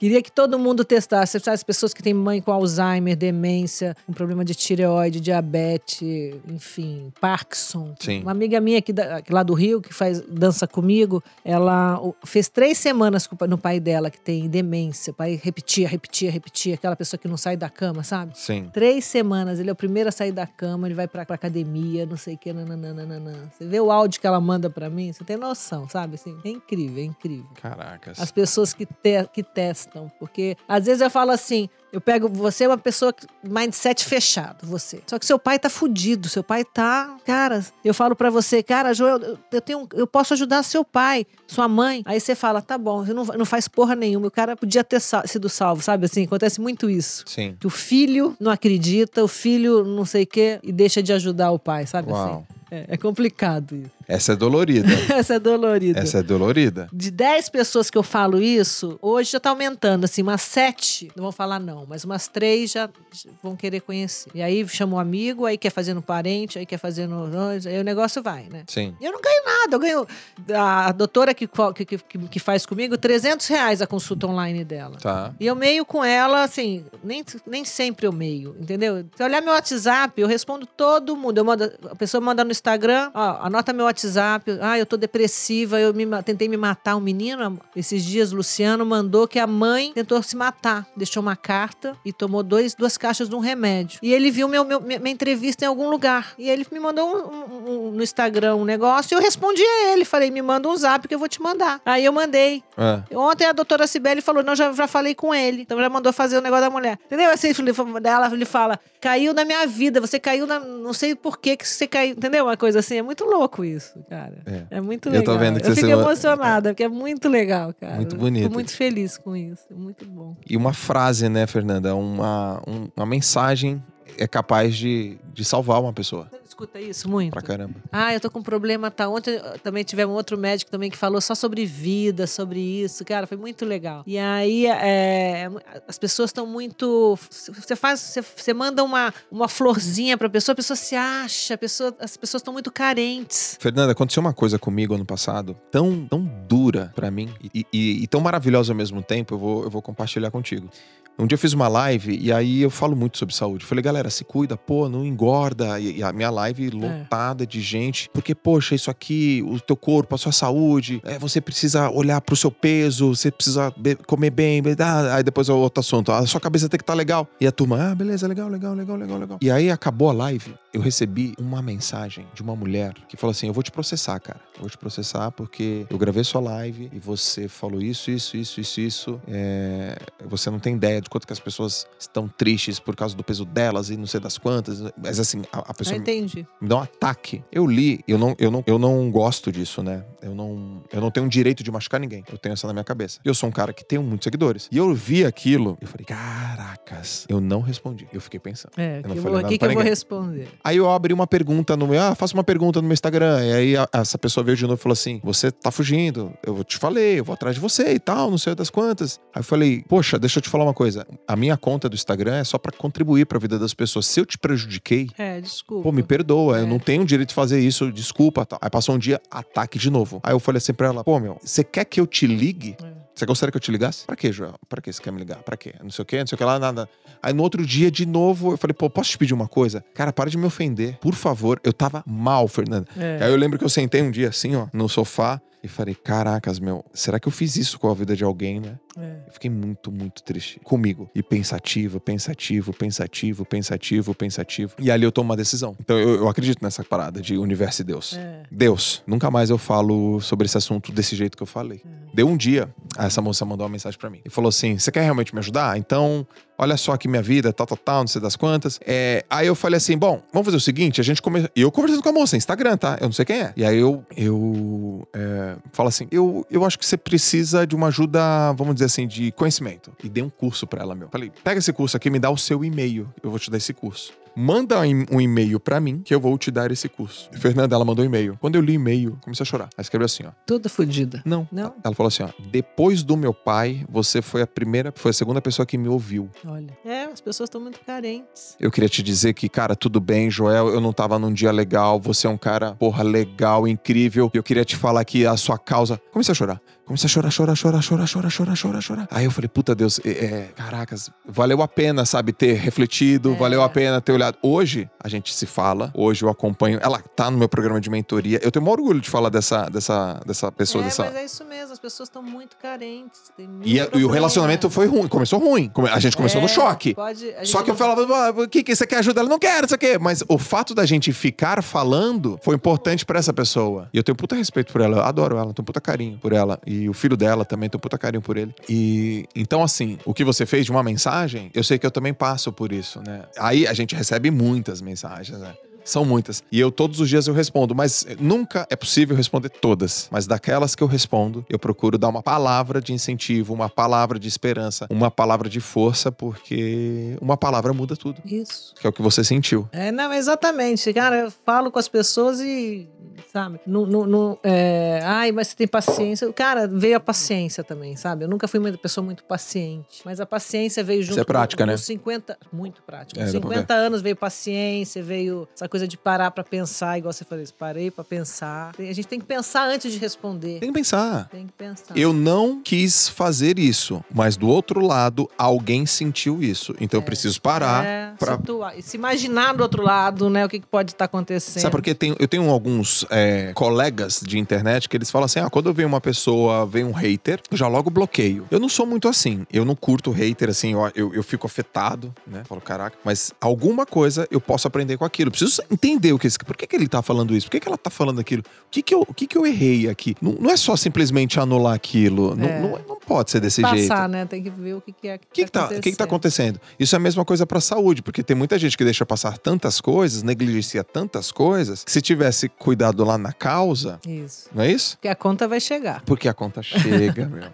Queria que todo mundo testasse. Sabe, as pessoas que têm mãe com Alzheimer, demência, com problema de tireoide, diabetes, enfim, Parkinson. Sim. Uma amiga minha aqui da- lá do Rio, que faz dança comigo, ela fez três semanas no pai dela, que tem demência. O pai repetia, repetia, repetia. Aquela pessoa que não sai da cama, sabe? Sim. Três semanas, ele é o primeiro a sair da cama, ele vai pra, pra academia, não sei o que, nananana. Você vê o áudio que ela manda pra mim, você tem noção, sabe? Assim, é incrível, é incrível. Caracas. As pessoas que, te- que testam, porque às vezes eu falo assim, eu pego, você é uma pessoa, mindset fechado, você. Só que seu pai tá fudido, seu pai tá, cara, eu falo pra você, cara, Joel, eu, eu tenho, eu posso ajudar seu pai, sua mãe. Aí você fala, tá bom, você não, não faz porra nenhuma, o cara podia ter sa- sido salvo, sabe assim? Acontece muito isso. Sim. Que o filho não acredita, o filho não sei o quê, e deixa de ajudar o pai, sabe Uau. assim? É, é complicado isso. Essa é dolorida. Essa é dolorida. Essa é dolorida. De 10 pessoas que eu falo isso, hoje já tá aumentando, assim, umas 7 não vão falar não, mas umas 3 já vão querer conhecer. E aí chama um amigo, aí quer fazer no parente, aí quer fazer no. Aí o negócio vai, né? Sim. E eu não ganho nada, eu ganho. A doutora que, que, que, que faz comigo, 300 reais a consulta online dela. Tá. E eu meio com ela, assim, nem, nem sempre eu meio, entendeu? Se olhar meu WhatsApp, eu respondo todo mundo. Eu mando, a pessoa manda no Instagram, ó, anota meu WhatsApp. Ah, eu tô depressiva, eu me tentei me matar. Um menino, esses dias, Luciano, mandou que a mãe tentou se matar. Deixou uma carta e tomou dois, duas caixas de um remédio. E ele viu meu, meu- minha, entrevista em algum lugar. E ele me mandou um- um- um- no Instagram um negócio e eu respondi a ele. Falei, me manda um zap que eu vou te mandar. Aí eu mandei. É. Ontem a doutora Cibele falou: não, já, já falei com ele. Então já mandou fazer o negócio da mulher. Entendeu? Assim, dela, ele fala: caiu na minha vida, você caiu na. Não sei por que que você caiu. Entendeu? Uma coisa assim. É muito louco isso, cara. É. É, muito Eu legal. tô vendo que eu você fico se- emocionada, porque é muito legal, cara. Muito Eu bonito. Tô muito feliz com isso. Muito bom. E uma frase, né, Fernanda? Uma, um- uma mensagem é capaz de, de salvar uma pessoa. Escuta isso muito? Pra caramba. Ah, eu tô com um problema, tá? Ontem eh, também tivemos um outro médico também que falou só sobre vida, sobre isso. Cara, foi muito legal. E aí, é, as pessoas estão muito. Você faz, você, você manda uma, uma florzinha pra pessoa, a pessoa se acha, pessoa, as pessoas estão muito carentes. Fernanda, aconteceu uma coisa comigo ano passado, tão, tão dura pra mim e, e- e tão maravilhosa ao mesmo tempo, eu vou, eu vou compartilhar contigo. Um dia eu fiz uma live e aí eu falo muito sobre saúde. Falei, galera, se cuida, pô, não engorda. E, e a minha live lotada de gente. Porque, poxa, isso aqui, o teu corpo, a sua saúde, é, você precisa olhar pro seu peso, você precisa comer bem. be- ah, aí depois é outro assunto. A sua cabeça tem que estar legal. E a turma, ah, beleza, legal, legal, legal, legal, legal. E aí acabou a live, eu recebi uma mensagem de uma mulher que falou assim: Eu vou te processar, cara. Eu vou te processar porque eu gravei sua live e você falou isso, isso, isso, isso, isso. É, Você não tem ideia de quanto que as pessoas estão tristes por causa do peso delas e não sei das quantas. Mas assim, a, a Eu pessoa me entendi. Me dá um ataque. Eu li, eu não, eu não, eu não gosto disso, né? Eu não, eu não tenho direito de machucar ninguém. Eu tenho essa na minha cabeça. Eu sou um cara que tem muitos seguidores. E eu vi aquilo, eu falei, caraca. Caracas, eu não respondi. Eu fiquei pensando. É, Eu que não falei vou, que, que eu vou responder? Aí eu abri uma pergunta no meu, ah, faço uma pergunta no meu Instagram. E aí a- essa pessoa veio de novo e falou assim: Você tá fugindo, eu te falei, eu vou atrás de você e tal, não sei das quantas. Aí eu falei, poxa, deixa eu te falar uma coisa. A minha conta do Instagram é só pra contribuir pra vida das pessoas. Se eu te prejudiquei, É, desculpa. Pô, me perdoa, eu É. não tenho direito de fazer isso, desculpa, tal. Aí passou um dia, ataque de novo. Aí eu falei assim pra ela, pô, meu, você quer que eu te ligue? É. Você gostaria que eu te ligasse? Pra quê, Joel? Pra que você quer me ligar? Pra quê? Não sei o quê, não sei o que lá, nada. Aí no outro dia, de novo, eu falei, pô, posso te pedir uma coisa? Cara, para de me ofender, por favor. Eu tava mal, Fernanda. É. Aí eu lembro que eu sentei um dia assim, ó, no sofá, e falei, caracas, meu, será que eu fiz isso com a vida de alguém, né? É. Eu fiquei muito, muito triste comigo. E pensativo, pensativo, pensativo, pensativo, pensativo. E ali eu tomo uma decisão. Então eu, eu acredito nessa parada de universo e Deus. É. Deus, nunca mais eu falo sobre esse assunto desse jeito que eu falei. Deu um dia, essa moça mandou uma mensagem pra mim e falou assim: Você quer realmente me ajudar? Então, olha só aqui minha vida, tal, tal, tal, não sei das quantas. É, aí eu falei assim: Bom, vamos fazer o seguinte: a gente começa. E eu conversando com a moça, Instagram, tá? Eu não sei quem é. E aí eu, eu é, falo assim: eu, eu acho que você precisa de uma ajuda, vamos dizer assim, de conhecimento. E dei um curso pra ela, meu. Falei: Pega esse curso aqui, me dá o seu e-mail, eu vou te dar esse curso. Manda um e-mail pra mim que eu vou te dar esse curso. E Fernanda, ela mandou um e-mail. Quando eu li o e-mail, comecei a chorar. Ela escreveu assim, ó. Toda fodida. Não. Não? Ela falou assim, ó. Depois do meu pai, você foi a primeira, foi a segunda pessoa que me ouviu. Olha. É, as pessoas estão muito carentes. Eu queria te dizer que, cara, tudo bem, Joel, eu não tava num dia legal, você é um cara, porra, legal, incrível. E eu queria te falar que a sua causa. Comecei a chorar. Comecei a chorar, chorar, chorar, chorar, chorar, chorar, chorar, chorar. Aí eu falei, puta Deus, é, é, caracas, valeu a pena, sabe, ter refletido, É. valeu a pena ter olhado. Hoje, a gente se fala, hoje eu acompanho. Ela tá no meu programa de mentoria. Eu tenho maior orgulho de falar dessa, dessa, dessa pessoa, é, dessa. mas é isso mesmo, as pessoas estão muito carentes. E, a- e o relacionamento foi ruim, começou ruim. A gente começou É, no choque. Pode, Só que eu falava, ah, o que, que você quer ajudar? Ela não quer, não sei o quê. Mas o fato da gente ficar falando foi importante pra essa pessoa. E eu tenho puta respeito por ela, eu adoro ela, tenho puta carinho por ela. E o filho dela também, tenho puta carinho por ele. E então, assim, o que você fez de uma mensagem, eu sei que eu também passo por isso, né? Aí a gente recebe muitas mensagens, né? São muitas. E eu todos os dias eu respondo, mas nunca é possível responder todas. Mas daquelas que eu respondo, eu procuro dar uma palavra de incentivo, uma palavra de esperança, uma palavra de força, porque uma palavra muda tudo. Isso. Que é o que você sentiu. É, não, exatamente. Cara, eu falo com as pessoas e, sabe, não, não, não, é, ai, mas você tem paciência. Cara, veio a paciência também, sabe? Eu nunca fui uma pessoa muito paciente, mas a paciência veio junto é prática, com, né? com 50, muito prática. É, Com dá pra 50 anos veio paciência, veio essa coisa de parar pra pensar, igual você falou, isso, parei pra pensar. A gente tem que pensar antes de responder. Tem que pensar. Tem que pensar. Eu não quis fazer isso, mas do outro lado, alguém sentiu isso. Então eu preciso parar. é, pra- situar, e se imaginar do outro lado, né, o que, que pode estar acontecendo. Sabe porque tem, eu tenho alguns é, colegas de internet que eles falam assim: ah, quando eu vejo uma pessoa, vem um hater, eu já logo bloqueio. Eu não sou muito assim. Eu não curto hater, assim, eu, eu, eu fico afetado, né? Falo, caraca, mas alguma coisa eu posso aprender com aquilo. Eu preciso entender o que esse. Por que, que ele tá falando isso? Por que, que ela tá falando aquilo? O que, que, eu, o que, que eu errei aqui? Não, não é só simplesmente anular aquilo. Não, É. não, não pode ser desse Passar, jeito. né? Tem que ver o que, que é que, que, que, tá, o que, que tá acontecendo? Isso é a mesma coisa pra saúde, porque tem muita gente que deixa passar tantas coisas, negligencia tantas coisas, que se tivesse cuidado lá na causa, Isso. não é isso? Porque a conta vai chegar. Porque a conta chega, meu.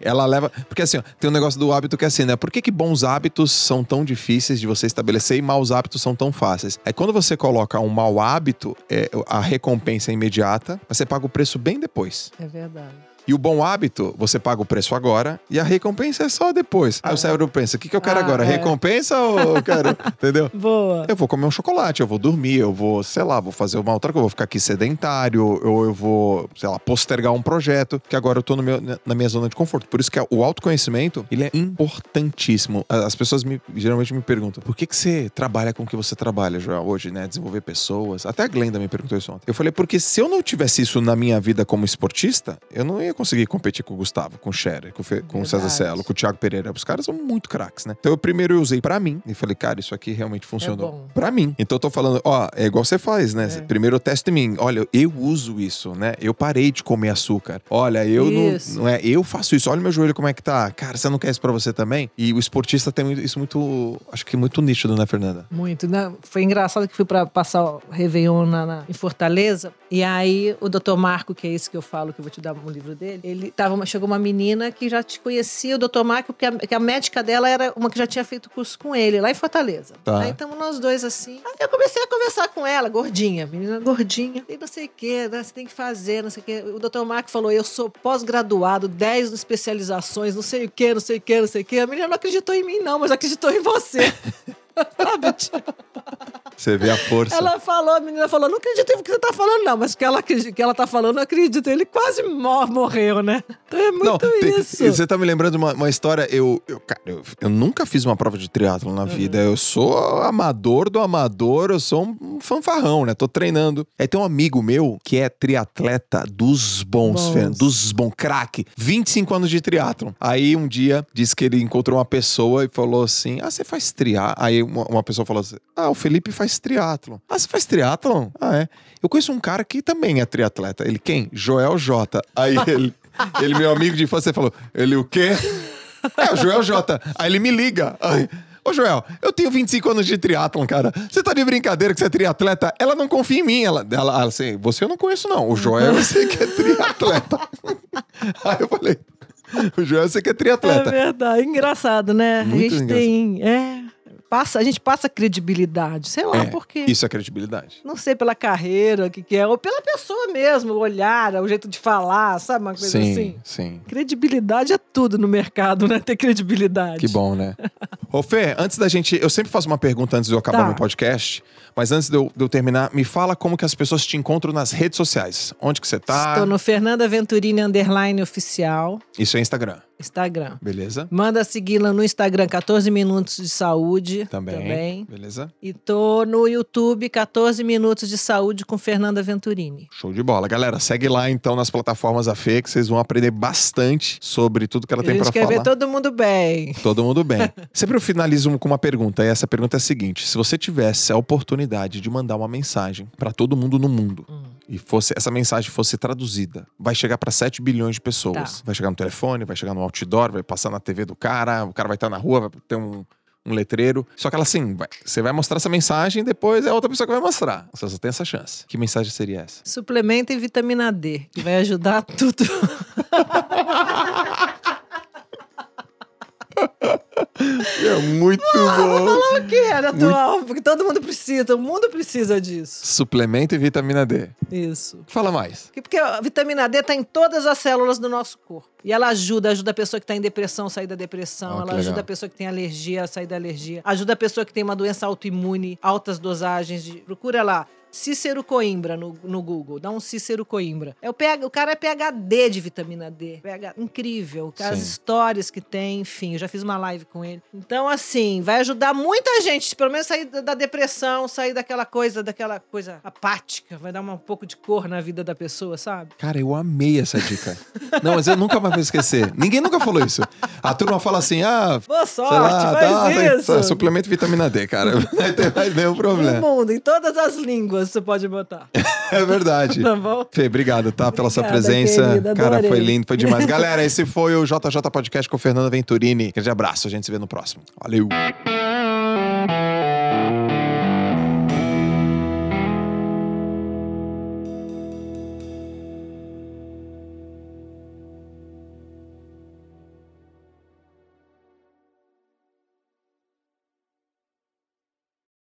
Ela leva. Porque assim, ó, tem um negócio do hábito que é assim, né? Por que, que bons hábitos são tão difíceis de você estabelecer e maus hábitos são tão fáceis? É quando você coloca um mau hábito, é, a recompensa é imediata, mas você paga o preço bem depois. É verdade. E o bom hábito, você paga o preço agora e a recompensa é só depois. Aí o cérebro pensa: o que, que eu quero Ah, agora? é. Recompensa ou eu quero. Entendeu? Boa. Eu vou comer um chocolate, eu vou dormir, eu vou, sei lá, vou fazer uma outra coisa, eu vou ficar aqui sedentário, ou eu vou, sei lá, postergar um projeto, que agora eu tô no meu, na minha zona de conforto. Por isso que o autoconhecimento, ele é importantíssimo. As pessoas me, geralmente me perguntam, por que, que você trabalha com o que você trabalha, Joel, hoje, né? Desenvolver pessoas. Até a Glenda me perguntou isso ontem. Eu falei, porque se eu não tivesse isso na minha vida como esportista, eu não ia conseguir competir com o Gustavo, com o Scherer, com, o Fe- com o César. Cielo, com o Thiago Pereira. Os caras são muito craques, né? Então eu primeiro eu usei pra mim e falei, cara, isso aqui realmente funcionou. bom. Pra mim. Então eu tô falando, ó, é igual você faz, né? É. Primeiro eu testo em mim. Olha, eu uso isso, né? Eu parei de comer açúcar. Olha, eu Isso. não, não é, eu faço isso. Olha meu joelho como é que tá. Cara, você não quer isso pra você também? E o esportista tem muito- isso muito, acho que muito nítido, né, Fernanda? Muito, né? Foi engraçado que fui para passar o Réveillon na, na- em Fortaleza. E aí o doutor Marco, que é esse que eu falo, que eu vou te dar um livro dele, dele, ele tava, uma- chegou uma menina que já te conhecia, o doutor Marco, que a, que a médica dela era uma que já tinha feito curso com ele, lá em Fortaleza. Tá. Aí estamos nós dois assim. Aí eu comecei a conversar com ela, gordinha, menina gordinha. E não sei o que, você tem que fazer, não sei o que. O doutor Marco falou: eu sou pós-graduado, 10 especializações, não sei o que, não sei o que, não sei o que. A menina não acreditou em mim, não, mas acreditou em você. Sabe? Você vê a força. Ela falou, a menina falou, não acredito no que você tá falando, não, mas o que ela, que ela tá falando, eu acredito. Ele quase mor- morreu, né? Então é muito Não, tem- isso. Você tá me lembrando uma, uma história. Eu, eu, cara, eu, eu nunca fiz uma prova de triatlo Uhum. na vida. Eu sou amador do amador, eu sou um fanfarrão, né? Tô treinando. Aí tem um amigo meu que é triatleta dos bons, Bons. Fernando, dos bons, craque. 25 anos de triatlon. Aí um dia disse que ele encontrou uma pessoa e falou assim: Ah, você faz triatlon? Aí uma, uma pessoa falou assim: Ah, o Felipe faz triatlon. Ah, você faz triatlon? Ah, é. Eu conheço um cara que também é triatleta. Ele quem? Joel J. Aí ele, ele meu amigo de infância, falou: Ele o quê? É, o Joel J. Aí ele me liga. Aí, Ô, Joel, eu tenho 25 anos de triatlon, cara. Você tá de brincadeira que você é triatleta? Ela não confia em mim. Ela, ela, assim, você eu não conheço, não. O Joel eu sei que é triatleta. Aí eu falei, o Joel eu sei que é É triatleta. verdade, engraçado, né? Muito a gente tem. É, passa, a gente passa credibilidade, sei lá É, por quê. Isso é credibilidade. Não sei pela carreira, o que, que é, ou pela pessoa mesmo, o olhar, o jeito de falar, sabe? Uma coisa Sim, assim. sim. Credibilidade é tudo no mercado, né? Ter credibilidade. Que bom, né? Ô, Fê, antes da gente. Eu sempre faço uma pergunta antes de eu acabar Tá. meu podcast, mas antes de eu, de eu terminar, me fala como que as pessoas te encontram nas redes sociais. Onde que você tá? Estou no Fernanda Venturini Underline Oficial, Isso é Instagram, Instagram. beleza? Manda segui-la no Instagram, 14 Minutos de Saúde. Também. Beleza? E tô no YouTube, 14 Minutos de Saúde com Fernanda Venturini. Show de bola. Galera, segue lá então nas plataformas da Fê, que vocês vão aprender bastante sobre tudo que ela a tem gente pra quer falar. ver todo mundo bem. Todo mundo bem. Sempre eu finalizo com uma pergunta, e essa pergunta é a seguinte: se você tivesse a oportunidade de mandar uma mensagem pra todo mundo no mundo Hum. e fosse essa mensagem fosse traduzida, vai chegar pra 7 bilhões de pessoas. Tá. Vai chegar no telefone, vai chegar no outdoor, vai passar na TV do cara, o cara vai estar na rua, vai ter um um letreiro. Só que ela assim, vai- você vai mostrar essa mensagem, depois é outra pessoa que vai mostrar. Você só tem essa chance. Que mensagem seria essa? Suplemento em vitamina D, que vai ajudar tudo. É muito bom. o que é atual? Porque todo mundo precisa, o mundo precisa disso. Suplemento e vitamina D. Isso. Fala mais. Porque a vitamina D está em todas as células do nosso corpo. E ela ajuda, ajuda a pessoa que está em depressão a sair da depressão, Ah, que ela ajuda a pessoa que tem alergia a sair da alergia, ajuda a pessoa que tem uma doença autoimune, altas dosagens de. Procura lá. Cícero Coimbra no, no Google, dá um Cícero Coimbra. É o, PH, o cara é PHD de vitamina D. PH, incrível. As Sim. histórias que tem, enfim, eu já fiz uma live com ele. Então, assim, vai ajudar muita gente, pelo menos sair da, depressão, sair daquela coisa, daquela coisa apática, vai dar uma- um pouco de cor na vida da pessoa, sabe? Cara, eu amei essa dica. Não, mas eu nunca mais vou esquecer. Ninguém nunca falou isso. A turma fala assim, ah, Boa sorte, lá, faz tem- isso. suplemento vitamina D, cara. Não vai ter mais nenhum No problema. mundo, em todas as línguas você pode botar. É verdade. Tá bom? Fê, obrigado, tá? Pela sua Obrigada, presença. querida, Cara, foi lindo, foi demais. Galera, esse foi o JJ Podcast com Fernanda Venturini. Grande abraço, a gente se vê no próximo. Valeu!